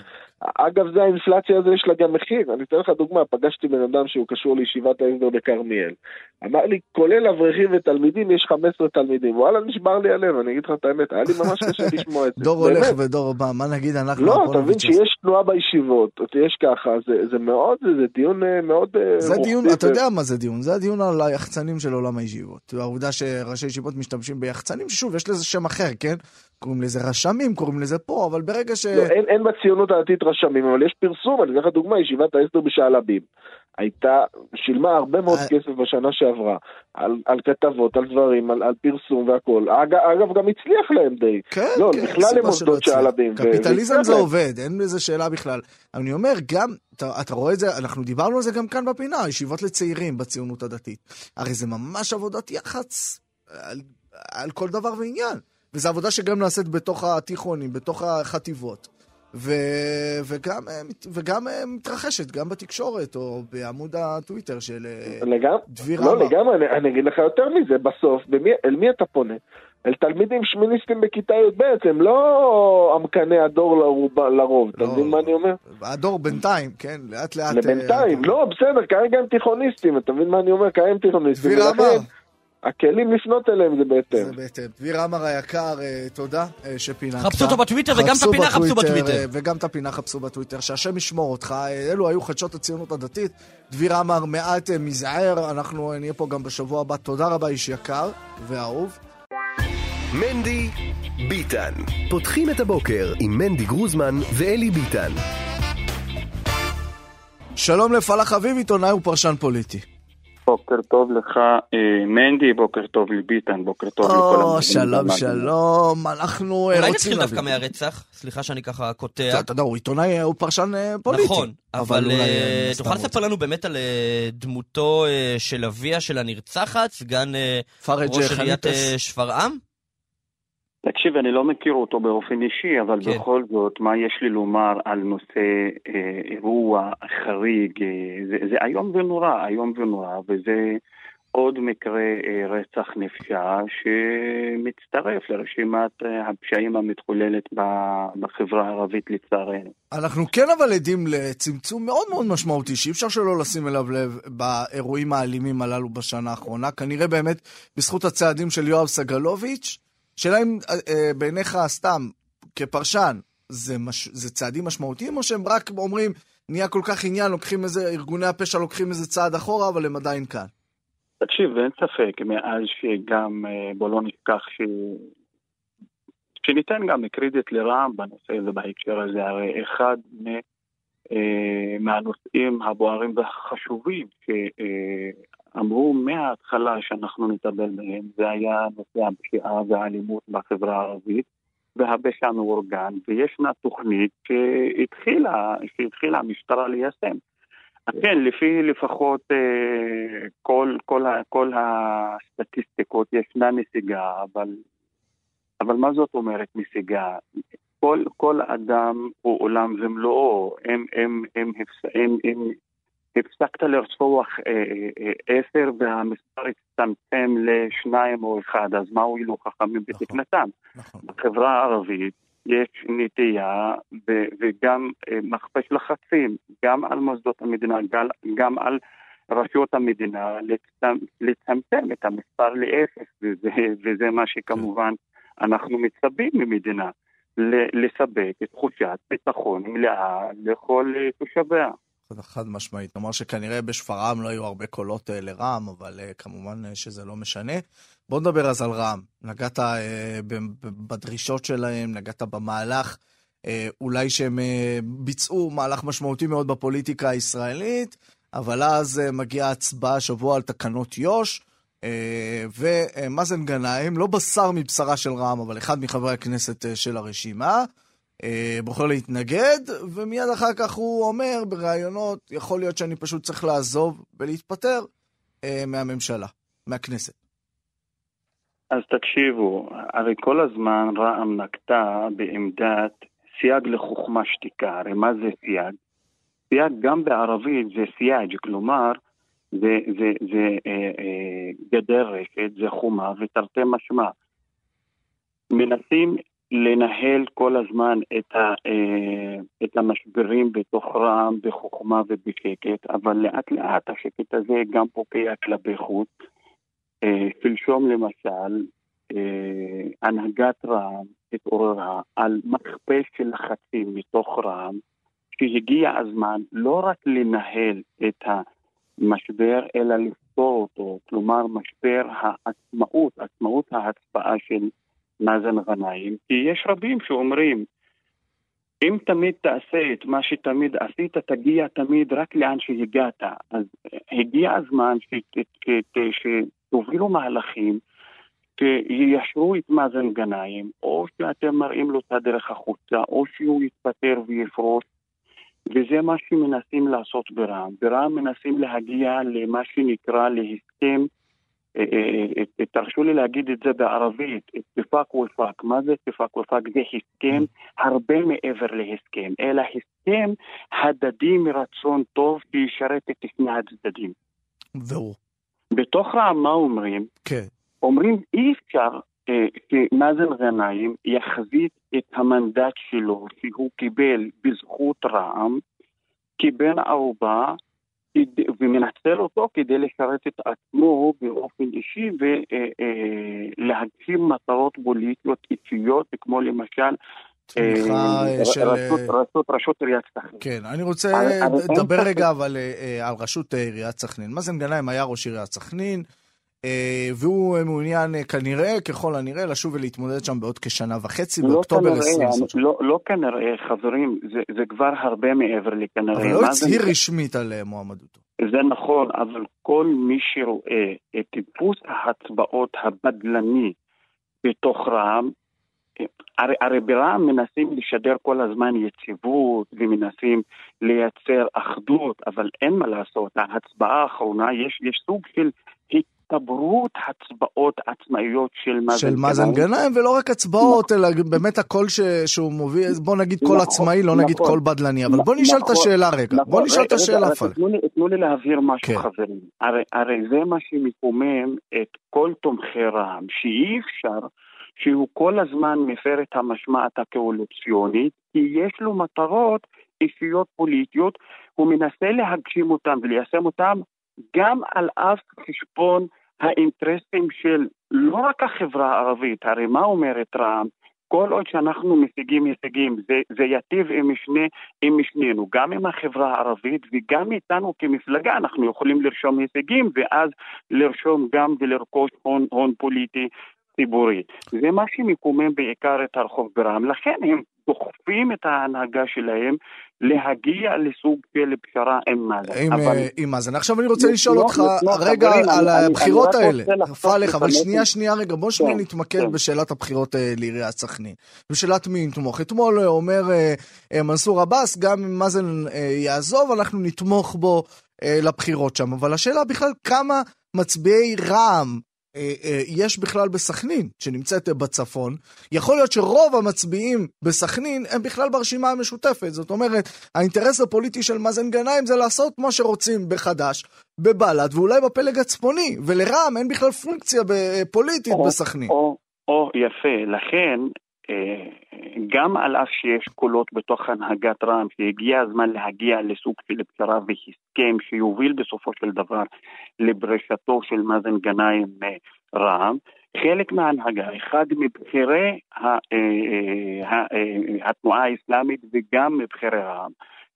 אגב, זה האינפלציה הזו יש לה גם מחיר. אני אתן לך דוגמה, פגשתי בן אדם שהוא קשור לישיבת ההסדר בכרמיאל. אמר לי, כולל אברכים ותלמידים, יש 15 תלמידים. וואלה, נשבר לי הלב, אני אגיד לך את האמת, היה לי ממש קשה לשמוע את זה. דור הולך ודור בא, מה נגיד אנחנו... לא, אתה מבין שיש תנועה בישיבות, יש ככה, זה, מאוד, זה, דיון אה, מאוד... אה, זה דיון, אתה יודע מה זה דיון, זה הדיון על היחצנים של עולם הישיבות. העובדה שראשי ישיבות משתמשים ביחצנים, ששוב, יש לזה שם אחר, כן? קוראים לזה רשמים, קוראים לזה פה, אבל ברגע ש... לא, אין, אין בציונות הדתית רשמים, אבל יש פרסום, אני אתן לך דוגמה, ישיבת ההסדר בשעלבים. הייתה, שילמה הרבה מאוד I... אה. כסף בשנה שעברה, על, על כתבות, על דברים, על, על פרסום והכל. אג, אגב, גם הצליח להם די. כן, לא, כן, בכלל הם מוסדות שעלבים. קפיטליזם זה עובד, אין בזה שאלה בכלל. אני אומר, גם, אתה, אתה רואה את זה, אנחנו דיברנו על זה גם כאן בפינה, ישיבות לצעירים בציונות הדתית. הרי זה ממש עבודת יח"צ על, על כל דבר ועניין. וזו עבודה שגם נעשית בתוך התיכונים, בתוך החטיבות. ו... וגם, וגם מתרחשת, גם בתקשורת, או בעמוד הטוויטר של אה, לגמ... דביר לא, רמה. לגמרי, אני, אני אגיד לך יותר מזה, בסוף, במי, אל מי אתה פונה? אל תלמידים שמיניסטים בכיתה י"ב, הם לא עמקני הדור לרוב, לרוב. לא, אתה מבין מה אני אומר? הדור בינתיים, כן, לאט לאט. לבינתיים, אה, לא, בסדר, כרגע הם תיכוניסטים, אתה מבין מה אני אומר? כרגע הם תיכוניסטים. דביר רמה. הכלים לפנות אליהם זה בהתאם. זה בהתאם. דביר עמר היקר, אה, תודה אה, שפינקת. חפשו אותו בטוויטר וגם את הפינה חפשו בטוויטר. אה, וגם את הפינה חפשו בטוויטר, שהשם ישמור אותך. אלו היו חדשות הציונות הדתית. דביר עמר מעט מזער, אנחנו נהיה פה גם בשבוע הבא. תודה רבה, איש יקר ואהוב. מנדי ביטן. פותחים את הבוקר עם מנדי גרוזמן ואלי ביטן. שלום לפלח אביב, עיתונאי ופרשן פוליטי. בוקר טוב לך, אה, מנדי, בוקר טוב לביטן, בוקר טוב לכל המאזינים. שלום, שלום, אנחנו רוצים להבין. אולי נתחיל דווקא מהרצח? סליחה שאני ככה קוטע. אתה יודע, הוא עיתונאי, הוא פרשן אה, פוליטי. נכון, אבל תוכל לספר לנו באמת על דמותו של אביה של הנרצחת, סגן ראש עיריית שפרעם? תקשיב, אני לא מכיר אותו באופן אישי, אבל כן. בכל זאת, מה יש לי לומר על נושא אה, אירוע חריג? אה, זה, זה איום ונורא, איום ונורא, וזה עוד מקרה אה, רצח נפשע שמצטרף לרשימת אה, הפשעים המתחוללת בחברה הערבית לצערנו. אנחנו כן אבל עדים לצמצום מאוד מאוד משמעותי, שאי אפשר שלא לשים אליו לב באירועים האלימים הללו בשנה האחרונה. כנראה באמת בזכות הצעדים של יואב סגלוביץ', שאלה אם אה, בעיניך סתם, כפרשן, זה, מש... זה צעדים משמעותיים, או שהם רק אומרים, נהיה כל כך עניין, לוקחים איזה, ארגוני הפשע לוקחים איזה צעד אחורה, אבל הם עדיין כאן. תקשיב, אין ספק, מאז שגם, אה, בוא לא נשכח ש... שניתן גם קרדיט לרע"מ בנושא הזה, בהקשר הזה, הרי אחד מ... אה, מהנושאים הבוערים והחשובים שאמרו מההתחלה שאנחנו נטפל בהם, זה היה נושא הפשיעה והאלימות בחברה הערבית. והפשע מאורגן, וישנה תוכנית שהתחילה, שהתחילה המשטרה ליישם. כן, לפי לפחות אה, כל, כל, כל הסטטיסטיקות ישנה נסיגה, אבל, אבל מה זאת אומרת נסיגה? כל, כל אדם הוא עולם ומלואו, אם, אם, אם, אם, אם הפסקת לרצוח אה, אה, עשר והמספר הצטמצם לשניים או אחד, אז מה הועילו חכמים נכון, בתקנתם? נכון. בחברה הערבית יש נטייה וגם אה, מכפש לחצים, גם על מוסדות המדינה, גם, על רשויות המדינה, לצמצם, את המספר לאפס, וזה, וזה מה שכמובן אנחנו מצפים ממדינה, לספק תחושת ביטחון מלאה לכל תושביה. חד משמעית. נאמר שכנראה בשפרעם לא היו הרבה קולות uh, לרע"מ, אבל uh, כמובן uh, שזה לא משנה. בוא נדבר אז על רע"מ. נגעת בדרישות שלהם, נגעת במהלך, אולי שהם ביצעו מהלך משמעותי מאוד בפוליטיקה הישראלית, אבל אז מגיעה הצבעה השבוע על תקנות יו"ש. ומאזן גנאים, לא בשר מבשרה של רע"מ, אבל אחד מחברי הכנסת של הרשימה, אה, בוחר להתנגד, ומיד אחר כך הוא אומר בראיונות, יכול להיות שאני פשוט צריך לעזוב ולהתפטר אה, מהממשלה, מהכנסת. אז תקשיבו, הרי כל הזמן רע"מ נקטה בעמדת סייג לחוכמה שתיקה. הרי מה זה סייג? סייג גם בערבית זה סייג, כלומר, זה, זה, זה אה, אה, גדר רשת, זה חומה ותרתי משמע. מנסים לנהל כל הזמן את, ה, אה, את המשברים בתוך רע"מ בחוכמה ובשקט, אבל לאט לאט השקט הזה גם פוגע כלפי חוץ. אה, שלשום למשל, אה, הנהגת רע"מ התעוררה על מכפש של לחצים מתוך רע"מ, שהגיע הזמן לא רק לנהל את המשבר, אלא לפתור אותו, כלומר משבר העצמאות, עצמאות ההצבעה של מאזן גנאים, כי יש רבים שאומרים, אם תמיד תעשה את מה שתמיד עשית, תגיע תמיד רק לאן שהגעת. אז הגיע הזמן שתובילו מהלכים שיישרו את מאזן גנאים, או שאתם מראים לו את הדרך החוצה, או שהוא יתפטר ויפרוש, וזה מה שמנסים לעשות ברע"מ. ברע"מ מנסים להגיע למה שנקרא להסכם תרשו לי להגיד את זה בערבית, תפק ופק. מה זה תפק ופק? זה הסכם הרבה מעבר להסכם, אלא הסכם הדדי מרצון טוב שישרת את שני הצדדים. והוא? בתוך רעם מה אומרים? כן. אומרים אי אפשר שמאזן גנאים יחזית את המנדט שלו שהוא קיבל בזכות רע"מ כבן ערובה ומנצל אותו כדי לשרת את עצמו באופן אישי ולהגשים מטרות פוליטיות אישיות, כמו למשל תמיכה אה, של... רשות, רשות עיריית סכנין. כן, אני רוצה לדבר רגע אבל אה, על רשות עיריית סכנין. מאזן גנאים היה ראש עיריית סכנין. אה, והוא מעוניין אה, כנראה, ככל הנראה, לשוב ולהתמודד שם בעוד כשנה וחצי, לא באוקטובר 2023. לא, לא כנראה, חברים, זה, זה כבר הרבה מעבר לכנראה. אבל לא הצהיר רשמית על אה, מועמדותו. זה נכון, אבל כל מי שרואה את טיפוס ההצבעות הבדלני בתוך רע"מ, הרי, הרי ברע"מ מנסים לשדר כל הזמן יציבות ומנסים לייצר אחדות, אבל אין מה לעשות, ההצבעה האחרונה, יש, יש סוג של הצטברות הצבעות עצמאיות של מאזן של מאזן גנאים, ולא רק הצבעות, נכון. אלא באמת הקול ש... שהוא מוביל, בוא נגיד קול נכון, עצמאי, לא נגיד נכון, קול בדלני, אבל בוא נשאל נכון, את השאלה רגע, נכון, בוא נשאל את השאלה. רגע, תנו, לי להבהיר משהו, כן. חברים. הרי, הרי זה מה שמקומם את כל תומכי רע"מ, שאי אפשר שהוא כל הזמן מפר את המשמעת הקואליציונית, כי יש לו מטרות אישיות פוליטיות, הוא מנסה להגשים אותן וליישם אותן גם על אף חשבון האינטרסים של לא רק החברה הערבית, הרי מה אומרת רע"מ? כל עוד שאנחנו משיגים הישגים, זה, זה ייטיב עם, שני, עם שנינו, גם עם החברה הערבית וגם איתנו כמפלגה, אנחנו יכולים לרשום הישגים ואז לרשום גם ולרכוש הון, הון פוליטי ציבורי. זה מה שמקומם בעיקר את הרחוב ברעם. לכן הם דוחפים את ההנהגה שלהם להגיע לסוג של פשרה עם מאזן. עם, אבל... אה, עם מאזן. עכשיו אני רוצה לשאול אותך רגע על הבחירות האלה. פאלך, אבל שנייה, שנייה רגע, בוא שנייה כן, נתמקד כן. בשאלת הבחירות אה, לעיריית סכנין. בשאלת מי נתמוך. אתמול אה, אומר מנסור עבאס, גם אם מאזן יעזוב, אנחנו נתמוך בו לבחירות שם. אבל השאלה בכלל, כמה מצביעי רע"מ יש בכלל בסכנין, שנמצאת בצפון. יכול להיות שרוב המצביעים בסכנין הם בכלל ברשימה המשותפת. זאת אומרת, האינטרס הפוליטי של מאזן גנאים זה לעשות מה שרוצים בחד"ש, בבל"ד, ואולי בפלג הצפוני, ולרע"מ אין בכלל פונקציה פוליטית או, בסכנין. או, או, יפה. לכן, אה, גם על אף שיש קולות בתוך הנהגת רע"מ, שהגיע הזמן להגיע לסוג של פשרה והסכם שיוביל בסופו של דבר לברישתו של מאזן גנאים רע"מ, חלק מההנהגה, אחד מבכירי אה, אה, התנועה האסלאמית וגם מבכירי רע"מ,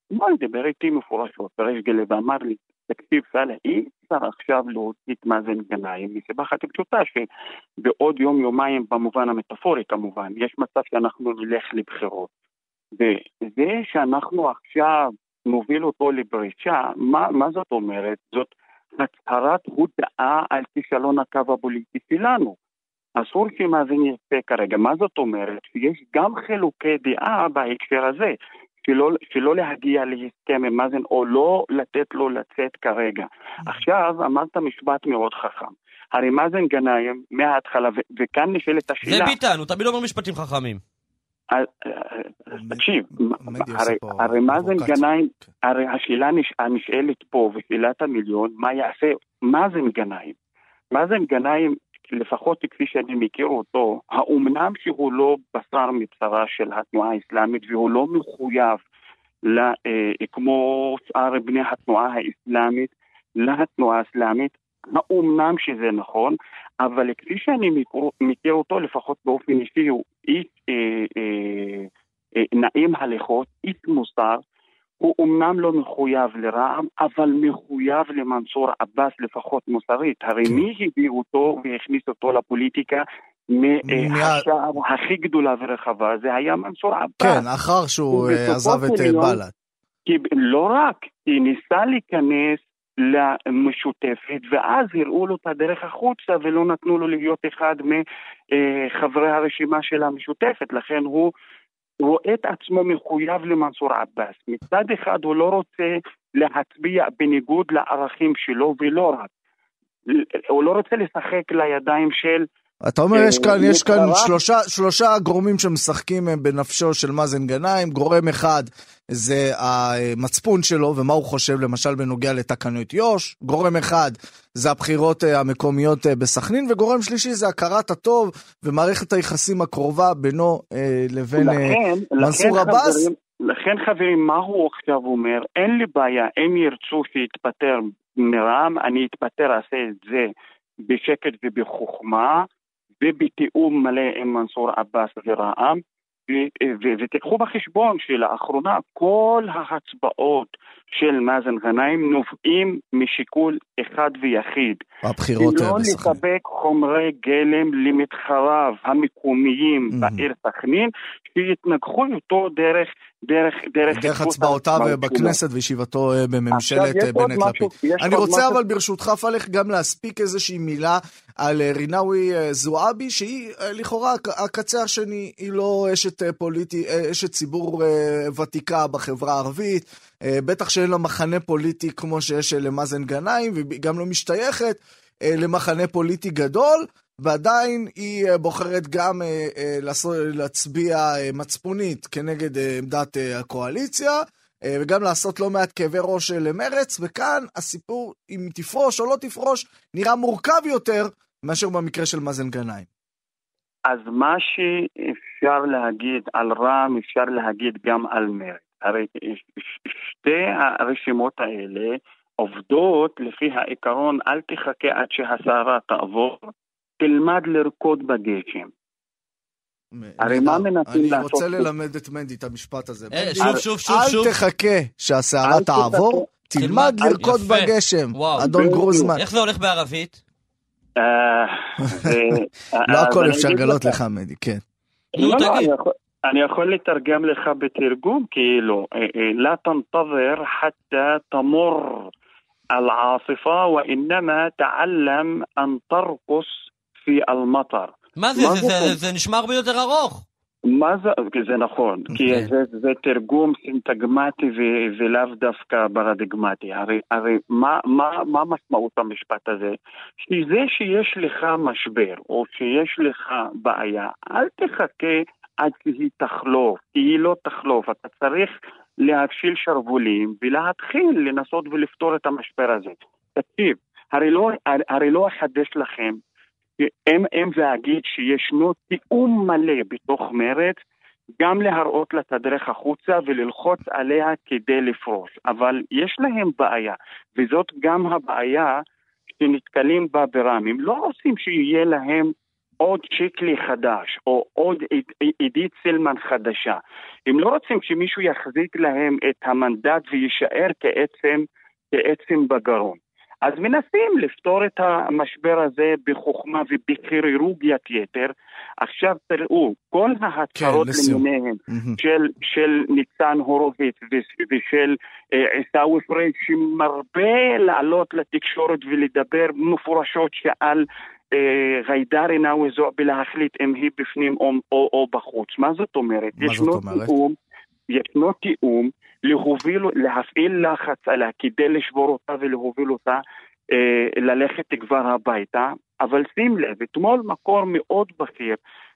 אתמול דיבר איתי מפורשות בריש גלי ואמר לי, תקציב סאלח, אי אפשר עכשיו להוציא את מאזן גנאים מסיבה אחת פשוטה שבעוד יום-יומיים במובן המטאפורי כמובן, יש מצב שאנחנו נלך לבחירות. וזה שאנחנו עכשיו נוביל אותו לפרישה, מה, מה זאת אומרת? זאת הצהרת הודעה על כישלון הקו הפוליטי שלנו. אסור שמאזן יפה כרגע. מה זאת אומרת? שיש גם חילוקי דעה בהקשר הזה. שלא, שלא להגיע להסכם עם מאזן או לא לתת לו לצאת כרגע. עכשיו אמרת משפט מאוד חכם. הרי מאזן גנאים מההתחלה, וכאן נשאלת השאלה... זה ביטן, הוא תמיד אומר משפטים חכמים. אה, אה, תקשיב, הרי מאזן גנאים. הרי השאלה הנשאלת פה, ושאלת המיליון, מה יעשה מאזן גנאים? מאזן גנאים לפחות כפי שאני מכיר אותו, האומנם שהוא לא בשר מבשרה של התנועה האסלאמית והוא לא מחויב, לה, אה, כמו שאר בני התנועה האסלאמית, לתנועה האסלאמית, האומנם שזה נכון, אבל כפי שאני מכיר, אותו, לפחות באופן אישי, הוא איש אה, אה, אה, נעים הליכות, איש מוסר, הוא אומנם לא מחויב לרע"מ, אבל מחויב למנסור עבאס לפחות מוסרית. הרי כן. מי הביא אותו והכניס אותו לפוליטיקה מהשער הכי גדולה ורחבה, זה היה מנסור עבאס. כן, אחר שהוא אה, עזב את אה, בל"ד. כי לא רק, היא ניסה להיכנס למשותפת, ואז הראו לו את הדרך החוצה ולא נתנו לו להיות אחד מחברי הרשימה של המשותפת, לכן הוא רואה את עצמו מחויב למנסור עבאס. מצד אחד הוא לא רוצה להצביע בניגוד לערכים שלו ולא רק. הוא לא רוצה לשחק לידיים של אתה אומר, יש כאן, יש כאן שלושה, שלושה גורמים שמשחקים בנפשו של מאזן גנאים. גורם אחד זה המצפון שלו ומה הוא חושב, למשל, בנוגע לתקנות יו"ש. גורם אחד זה הבחירות אה, המקומיות אה, בסכנין, וגורם שלישי זה הכרת הטוב ומערכת היחסים הקרובה בינו אה, לבין לכן, מנסור עבאס. לכן חברים, מה הוא עכשיו אומר? אין לי בעיה, אם ירצו שיתפטר מרע"מ, אני אתפטר, אעשה את זה בשקט ובחוכמה. ובתיאום מלא עם מנסור עבאס ורע"מ, ותיקחו בחשבון שלאחרונה כל ההצבעות של מאזן גנאים נובעים משיקול אחד ויחיד. הבחירות בסכנין. לא לספק חומרי גלם למתחריו המקומיים mm-hmm. בעיר סכנין, שיתנגחו אותו דרך דרך, דרך, דרך הצבעותיו בכנסת וישיבתו אה, בממשלת אה, בנט-לפיד. אני רוצה משהו... אבל ברשותך, פלח, גם להספיק איזושהי מילה על אה, רינאוי זועבי, שהיא לכאורה הקצה השני, היא לא אשת פוליטי, אשת ציבור ותיקה בחברה הערבית, בטח שאין לה מחנה פוליטי כמו שיש למאזן גנאים, וגם לא משתייכת למחנה פוליטי גדול. ועדיין היא אה, בוחרת גם אה, אה, להצביע מצפונית כנגד עמדת הקואליציה, וגם לעשות לא מעט כאבי ראש למרץ, וכאן הסיפור, אם תפרוש או לא תפרוש, נראה מורכב יותר מאשר במקרה של מאזן גנאים. אז מה שאפשר להגיד על רע"מ, אפשר להגיד גם על מרץ. הרי שתי הרשימות האלה עובדות לפי העיקרון אל תחכה עד שהסערה תעבור, תלמד לרקוד בגשם. הרי מה מנסים לעשות? אני רוצה ללמד את מנדי את המשפט הזה. אה, שוב, שוב, שוב, אל. תחכה שהסערה תעבור, תלמד לרקוד. בגשם. אדון. גרוזמן. איך זה הולך בערבית? אה, לא הכל אפשר לגלות לך- מנדי, כן. לא, לא. אני יכול- אני יכול לתרגם לך בתרגום, כאילו, אה, אה, لا تنتظر حتى تمر العاصفة وإنما تعلم أن ترقص في المطر. מה זה? מה זה- זה זה- פה? זה נשמע הרבה יותר ארוך. מה זה, זה נכון, כי כן. זה, זה תרגום סינטגמטי ו- ולאו דווקא פרדיגמטי. הרי, הרי מה, מה, מה משמעות המשפט הזה? שזה שיש לך משבר או שיש לך בעיה, אל תחכה עד שהיא תחלוף, כי היא לא תחלוף. אתה צריך להפשיל שרוולים ולהתחיל לנסות ולפתור את המשבר הזה. תקשיב, הרי לא, הרי לא אחדש לכם אם, אם ואגיד שישנו תיאום מלא בתוך מרצ, גם להראות לה את הדרך החוצה וללחוץ עליה כדי לפרוש. אבל יש להם בעיה, וזאת גם הבעיה שנתקלים בה ברם. הם לא רוצים שיהיה להם עוד שיקלי חדש, או עוד עיד- עידית סילמן חדשה. הם לא רוצים שמישהו יחזיק להם את המנדט ויישאר כעצם, כעצם בגרון. אז מנסים לפתור את המשבר הזה בחוכמה ובכירורגית יתר. עכשיו תראו, כל ההצהרות לסיום. למיניהן מהמם. של, של ניצן הורוביץ ושל אה, עיסאווי פריג' שמרבה לעלות לתקשורת ולדבר מפורשות שעל ג'ידא רינאוי זועבי להחליט אם היא בפנים או, או, או בחוץ. מה זאת אומרת? מה זאת אומרת? תיאום, ישנו תיאום להוביל, להפעיל לחץ עליה כדי לשבור אותה ולהוביל אותה אה, ללכת כבר הביתה, אבל שים לב, אתמול מקור מאוד בכיר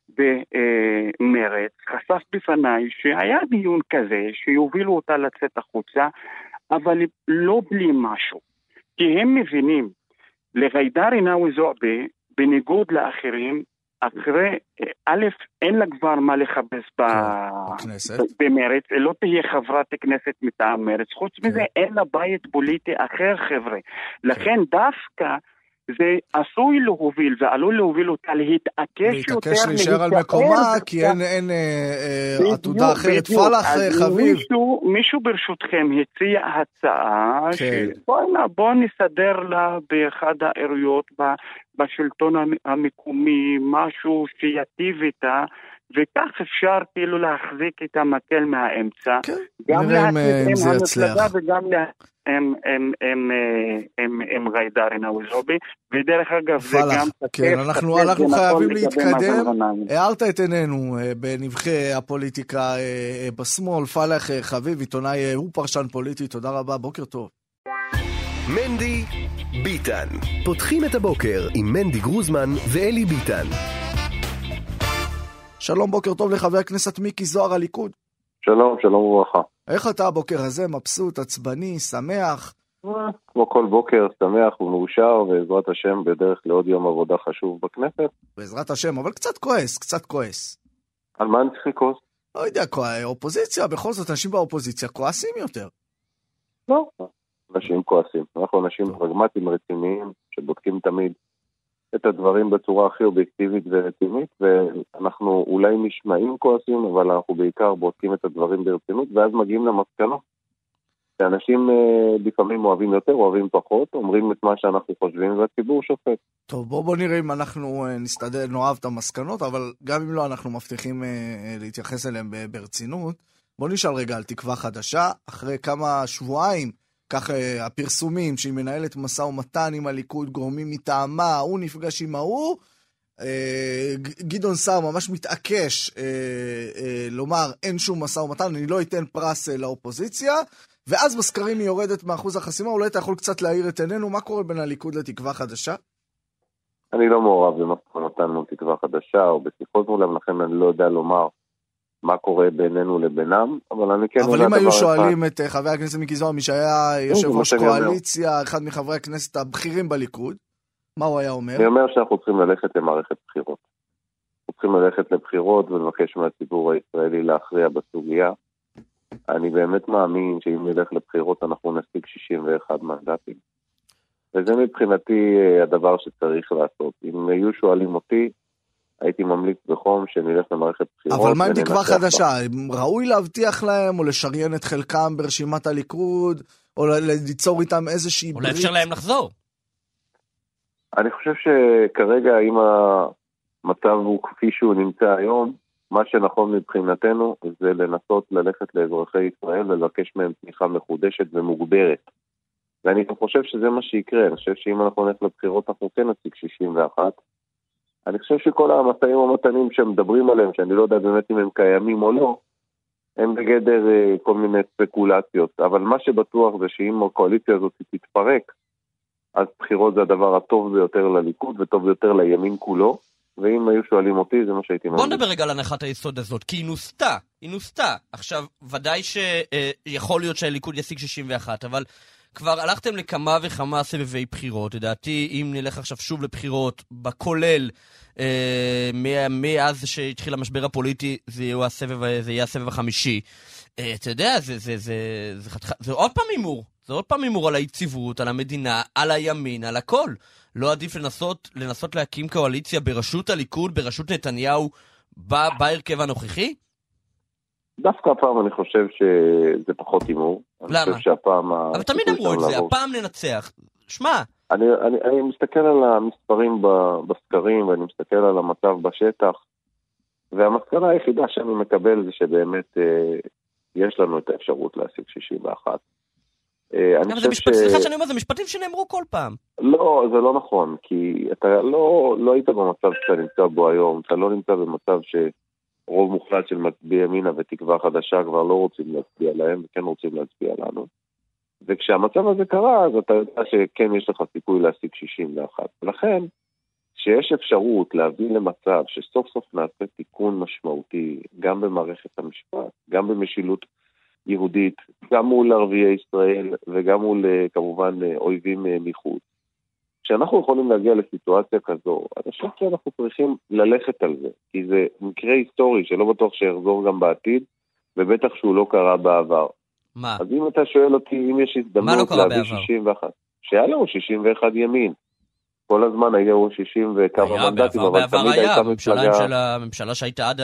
במרץ חשף בפניי שהיה דיון כזה שיובילו אותה לצאת החוצה, אבל לא בלי משהו. כי הם מבינים, לג'ידא רינאוי זועבי, בניגוד לאחרים, אחרי, אה, א', אין לה כבר מה לחפש ב... בכנסת. במרץ, לא תהיה חברת כנסת מטעם מרץ. חוץ כן. מזה, אין לה בית פוליטי אחר, חבר'ה. לכן דווקא זה עשוי להוביל ועלול להוביל אותה להתעקש יותר להתעקש להישאר על מקומה. כי אין אין, אה, אה, בדיוק, עתודה אחרת. בדיוק. פלאח אז אה, חביב. מישהו, מישהו ברשותכם הציע הצעה, כן. שבואו בוא נסדר לה באחד העיריות בשלטון המ- המקומי משהו שיטיב איתה, וכך אפשר כאילו להחזיק את המקל מהאמצע. כן, גם נראה אם, אה, זה המפלגה יצליח. וגם לה... עם, עם, עם, אה, עם, עם ג'ידא רינאוי זועבי, ודרך אגב זה גם... כן, אנחנו אנחנו חייבים להתקדם. הארת את עינינו אה, בנבחי הפוליטיקה אה, בשמאל. פלאח חביב, עיתונאי, הוא פרשן פוליטי, תודה רבה, בוקר טוב. מנדי ביטן. פותחים את הבוקר עם מנדי גרוזמן ואלי ביטן. שלום, בוקר טוב לחבר הכנסת מיקי זוהר, הליכוד. שלום, שלום וברכה. איך אתה הבוקר הזה? מבסוט, עצבני, שמח? כמו כל בוקר, שמח ומאושר, בעזרת השם, בדרך לעוד יום עבודה חשוב בכנסת. בעזרת השם, אבל קצת כועס, קצת כועס. על מה אני צריך לכעוס? לא יודע, אופוזיציה, בכל זאת, אנשים באופוזיציה כועסים יותר. לא. אנשים כועסים. אנחנו אנשים פרגמטיים רציניים, שבודקים תמיד את הדברים בצורה הכי אובייקטיבית ורצינית, ואנחנו אולי נשמעים כועסים, אבל אנחנו בעיקר בודקים את הדברים ברצינות, ואז מגיעים למסקנות. שאנשים אה, לפעמים אוהבים יותר, אוהבים פחות, אומרים את מה שאנחנו חושבים, והציבור שופט. טוב, בואו בוא נראה אם אנחנו אה, נסתדר, נאהב את המסקנות, אבל גם אם לא, אנחנו מבטיחים אה, להתייחס אליהם ב- ברצינות. בואו נשאל רגע על תקווה חדשה, אחרי כמה שבועיים, כך אה, הפרסומים שהיא מנהלת משא ומתן עם הליכוד, גורמים מטעמה, הוא נפגש עם ההוא. אה, גדעון סער ממש מתעקש אה, לומר אין שום משא ומתן, אני לא אתן פרס לאופוזיציה, ואז בסקרים היא יורדת מאחוז החסימה, אולי אתה יכול קצת להאיר את עינינו, מה קורה בין הליכוד לתקווה חדשה? אני לא מעורב במשא ומתן מול תקווה חדשה או בשיחות מולם, לכן אני לא יודע לומר מה קורה בינינו לבינם, אבל אני כן יודע אבל אם אחד. היו שואלים את אה, חבר הכנסת מיקי זוהר, מי שהיה יושב ראש. קואליציה, אחד מחברי הכנסת הבכירים בליכוד, מה הוא היה אומר? אני אומר שאנחנו צריכים ללכת למערכת בחירות. אנחנו צריכים ללכת לבחירות ולבקש מהציבור הישראלי להכריע בסוגיה. אני באמת מאמין שאם נלך לבחירות אנחנו נשיג 61 מנדטים. וזה מבחינתי אה, הדבר שצריך לעשות. אם היו שואלים אותי, הייתי ממליץ בחום שנלך למערכת בחירות. אבל מה עם תקווה חדשה? ראוי להבטיח להם או לשריין את חלקם ברשימת הליכוד, או ליצור איתם איזושהי ברית? או לאפשר להם לחזור. אני חושב שכרגע, אם המצב הוא כפי שהוא נמצא היום, מה שנכון מבחינתנו זה לנסות ללכת לאזרחי ישראל ולבקש מהם תמיכה מחודשת ומוגברת. ואני חושב שזה מה שיקרה, אני חושב שאם אנחנו נלך לבחירות אנחנו כן נציג 61. אני חושב שכל המשאים ומתנים שמדברים עליהם, שאני לא יודע באמת אם הם קיימים או לא, הם בגדר אה, כל מיני ספקולציות. אבל מה שבטוח זה שאם הקואליציה הזאת תתפרק, אז בחירות זה הדבר הטוב ביותר לליכוד וטוב ביותר לימין כולו. ואם היו שואלים אותי, זה מה שהייתי מאמין. בוא נדבר רגע על הנחת היסוד הזאת, כי היא נוסתה, היא נוסתה. עכשיו, ודאי שיכול להיות שהליכוד ישיג 61, אבל כבר הלכתם לכמה וכמה סבבי בחירות. לדעתי, אם נלך עכשיו שוב לבחירות, בכולל, אה, מאז שהתחיל המשבר הפוליטי, זה יהיה הסבב, זה יהיה הסבב החמישי. אה, אתה יודע, זה, זה, זה, זה, זה, זה עוד פעם הימור. זה עוד פעם הימור על היציבות, על המדינה, על הימין, על הכל. לא עדיף לנסות, לנסות להקים קואליציה בראשות הליכוד, בראשות נתניהו, בהרכב הנוכחי? דווקא הפעם אני חושב שזה פחות הימור. למה? אני חושב שהפעם... אבל תמיד אמרו את זה, לעבור... הפעם ננצח. שמע... אני, אני, אני מסתכל על המספרים בסקרים ואני מסתכל על המצב בשטח, והמסקנה היחידה שאני מקבל זה שבאמת אה, יש לנו את האפשרות להשיג 61. אה, אני חושב ש... סליחה שאני אומר, זה משפטים שנאמרו כל פעם. לא, זה לא נכון, כי אתה לא, לא היית במצב שאתה נמצא בו היום, אתה לא נמצא במצב שרוב מוחלט של מצביעי ימינה ותקווה חדשה כבר לא רוצים להצביע להם וכן רוצים להצביע לנו. וכשהמצב הזה קרה, אז אתה יודע שכן יש לך סיכוי להשיג 61. ולכן, כשיש אפשרות להביא למצב שסוף סוף נעשה תיקון משמעותי, גם במערכת המשפט, גם במשילות יהודית, גם מול ערביי ישראל וגם מול אה, כמובן אה, אויבים אה, מחוץ. כשאנחנו יכולים להגיע לסיטואציה כזו, אני חושב שאנחנו צריכים ללכת על זה, כי זה מקרה היסטורי שלא בטוח שיחזור גם בעתיד, ובטח שהוא לא קרה בעבר. מה? אז אם אתה שואל אותי אם יש הזדמנות לא להביא 61, שהיה לנו 61 ימין. כל הזמן היו 60 וכמה מנדטים, אבל תמיד הייתה מפלגה... הממשלה שהייתה עד,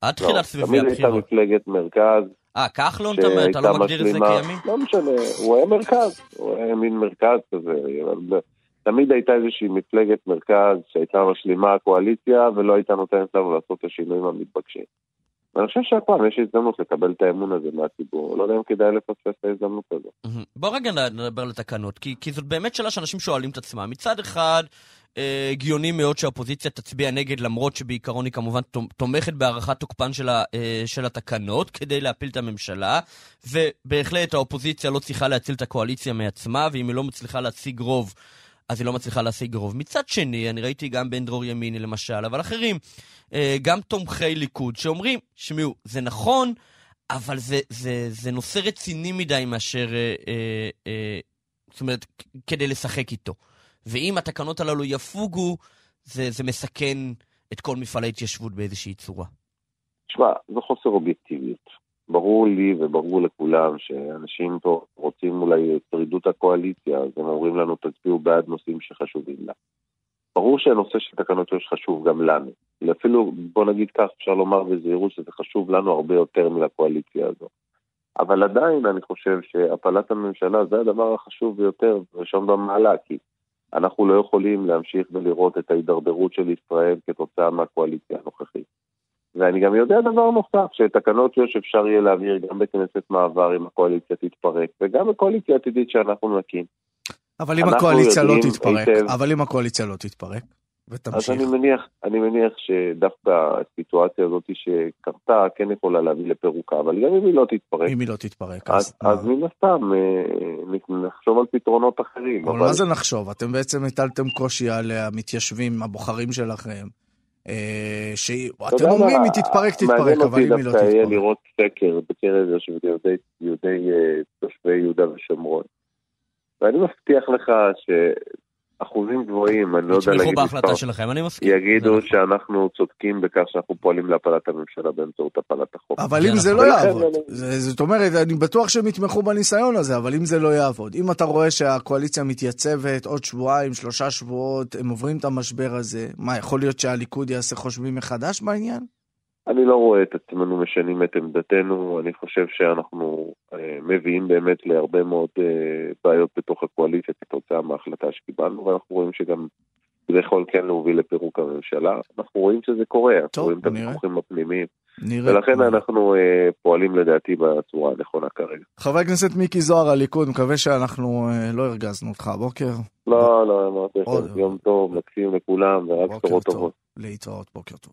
עד תחילת לא, סביבי הבחירות. תמיד הייתה מפלגת מרכז, אה, כחלון, אתה לא מגדיר את זה כימין? לא משנה, הוא היה מרכז, הוא היה מין מרכז כזה, תמיד הייתה איזושהי מפלגת מרכז שהייתה משלימה קואליציה ולא הייתה נותנת לנו לעשות את השינויים המתבקשים. ואני חושב שהפעם יש הזדמנות לקבל את האמון הזה מהציבור, לא יודע אם כדאי לפספס את ההזדמנות הזאת. בוא רגע נדבר על התקנות, כי, כי זאת באמת שאלה שאנשים שואלים את עצמם. מצד אחד, הגיוני מאוד שהאופוזיציה תצביע נגד, למרות שבעיקרון היא כמובן תומכת בהארכת תוקפן של, ה, אה, של התקנות כדי להפיל את הממשלה, ובהחלט האופוזיציה לא צריכה להציל את הקואליציה מעצמה, ואם היא לא מצליחה להשיג רוב, אז היא לא מצליחה להשיג רוב. מצד שני, אני ראיתי גם בן דרור ימיני למשל, אבל אחרים, אה, גם תומכי ליכוד, שאומרים, שמעו, זה נכון, אבל זה, זה, זה נושא רציני מדי מאשר, אה, אה, אה, זאת אומרת, כדי לשחק איתו. ואם התקנות הללו יפוגו, זה, זה מסכן את כל מפעל ההתיישבות באיזושהי צורה. תשמע, זה חוסר אובייקטיביות. ברור לי וברור לכולם שאנשים פה רוצים אולי את שרידות הקואליציה, אז הם אומרים לנו תצביעו בעד נושאים שחשובים לה. ברור שהנושא של תקנות יו"ש חשוב גם לנו. אפילו, בוא נגיד כך, אפשר לומר בזהירות שזה חשוב לנו הרבה יותר מלקואליציה הזו. אבל עדיין אני חושב שהפלת הממשלה זה הדבר החשוב ביותר, ראשון במעלה, כי אנחנו לא יכולים להמשיך ולראות את ההידרדרות של ישראל כתוצאה מהקואליציה הנוכחית. ואני גם יודע דבר נוסף, שתקנות יו"ש אפשר יהיה להעביר גם בכנסת מעבר אם הקואליציה תתפרק, וגם בקואליציה עתידית שאנחנו נקים. אבל אם הקואליציה לא תתפרק, היטב, אבל אם הקואליציה לא תתפרק, ותמשיך. אז אני מניח, אני מניח שדווקא הסיטואציה הזאת שקרתה כן יכולה להביא לפירוקה, אבל גם אם היא לא תתפרק. אם היא לא תתפרק, אז... אז, אז מן הסתם אה, נחשוב על פתרונות אחרים. אבל, אבל מה זה נחשוב? אתם בעצם הטלתם קושי על המתיישבים, הבוחרים שלכם. אה, שאתם אומרים, היא תתפרק, תתפרק, אבל אם היא לא תתפרק. מעניין אותי דווקא יהיה לראות סקר בקרב יהודי תושבי יהודה ושומרון. ואני מבטיח לך אחוזים גבוהים, אני לא יודע להגיד יתמכו בהחלטה שלכם, אני מסכים. יגידו שאנחנו צודקים בכך שאנחנו פועלים להפלת הממשלה באמצעות הפלת החוק. אבל אם זה לא יעבוד, זאת אומרת, אני בטוח שהם יתמכו בניסיון הזה, אבל אם זה לא יעבוד, אם אתה רואה שהקואליציה מתייצבת עוד שבועיים, שלושה שבועות, הם עוברים את המשבר הזה, מה, יכול להיות שהליכוד יעשה חושבים מחדש בעניין? אני לא רואה את עצמנו משנים את עמדתנו, אני חושב שאנחנו אה, מביאים באמת להרבה מאוד אה, בעיות בתוך הקואליציה כתוצאה מההחלטה שקיבלנו, ואנחנו רואים שגם זה יכול כן להוביל לפירוק הממשלה. אנחנו רואים שזה קורה, טוב, אנחנו רואים את הוויכוחים הפנימיים. נראה. ולכן אנחנו אה, פועלים לדעתי בצורה הנכונה כרגע. חבר הכנסת מיקי זוהר, הליכוד, מקווה שאנחנו אה, לא הרגזנו אותך הבוקר. לא, לא, אמרתי לכם, יום טוב, מקסים לכולם, ורק בשורות טובות. להתראות, בוקר טוב.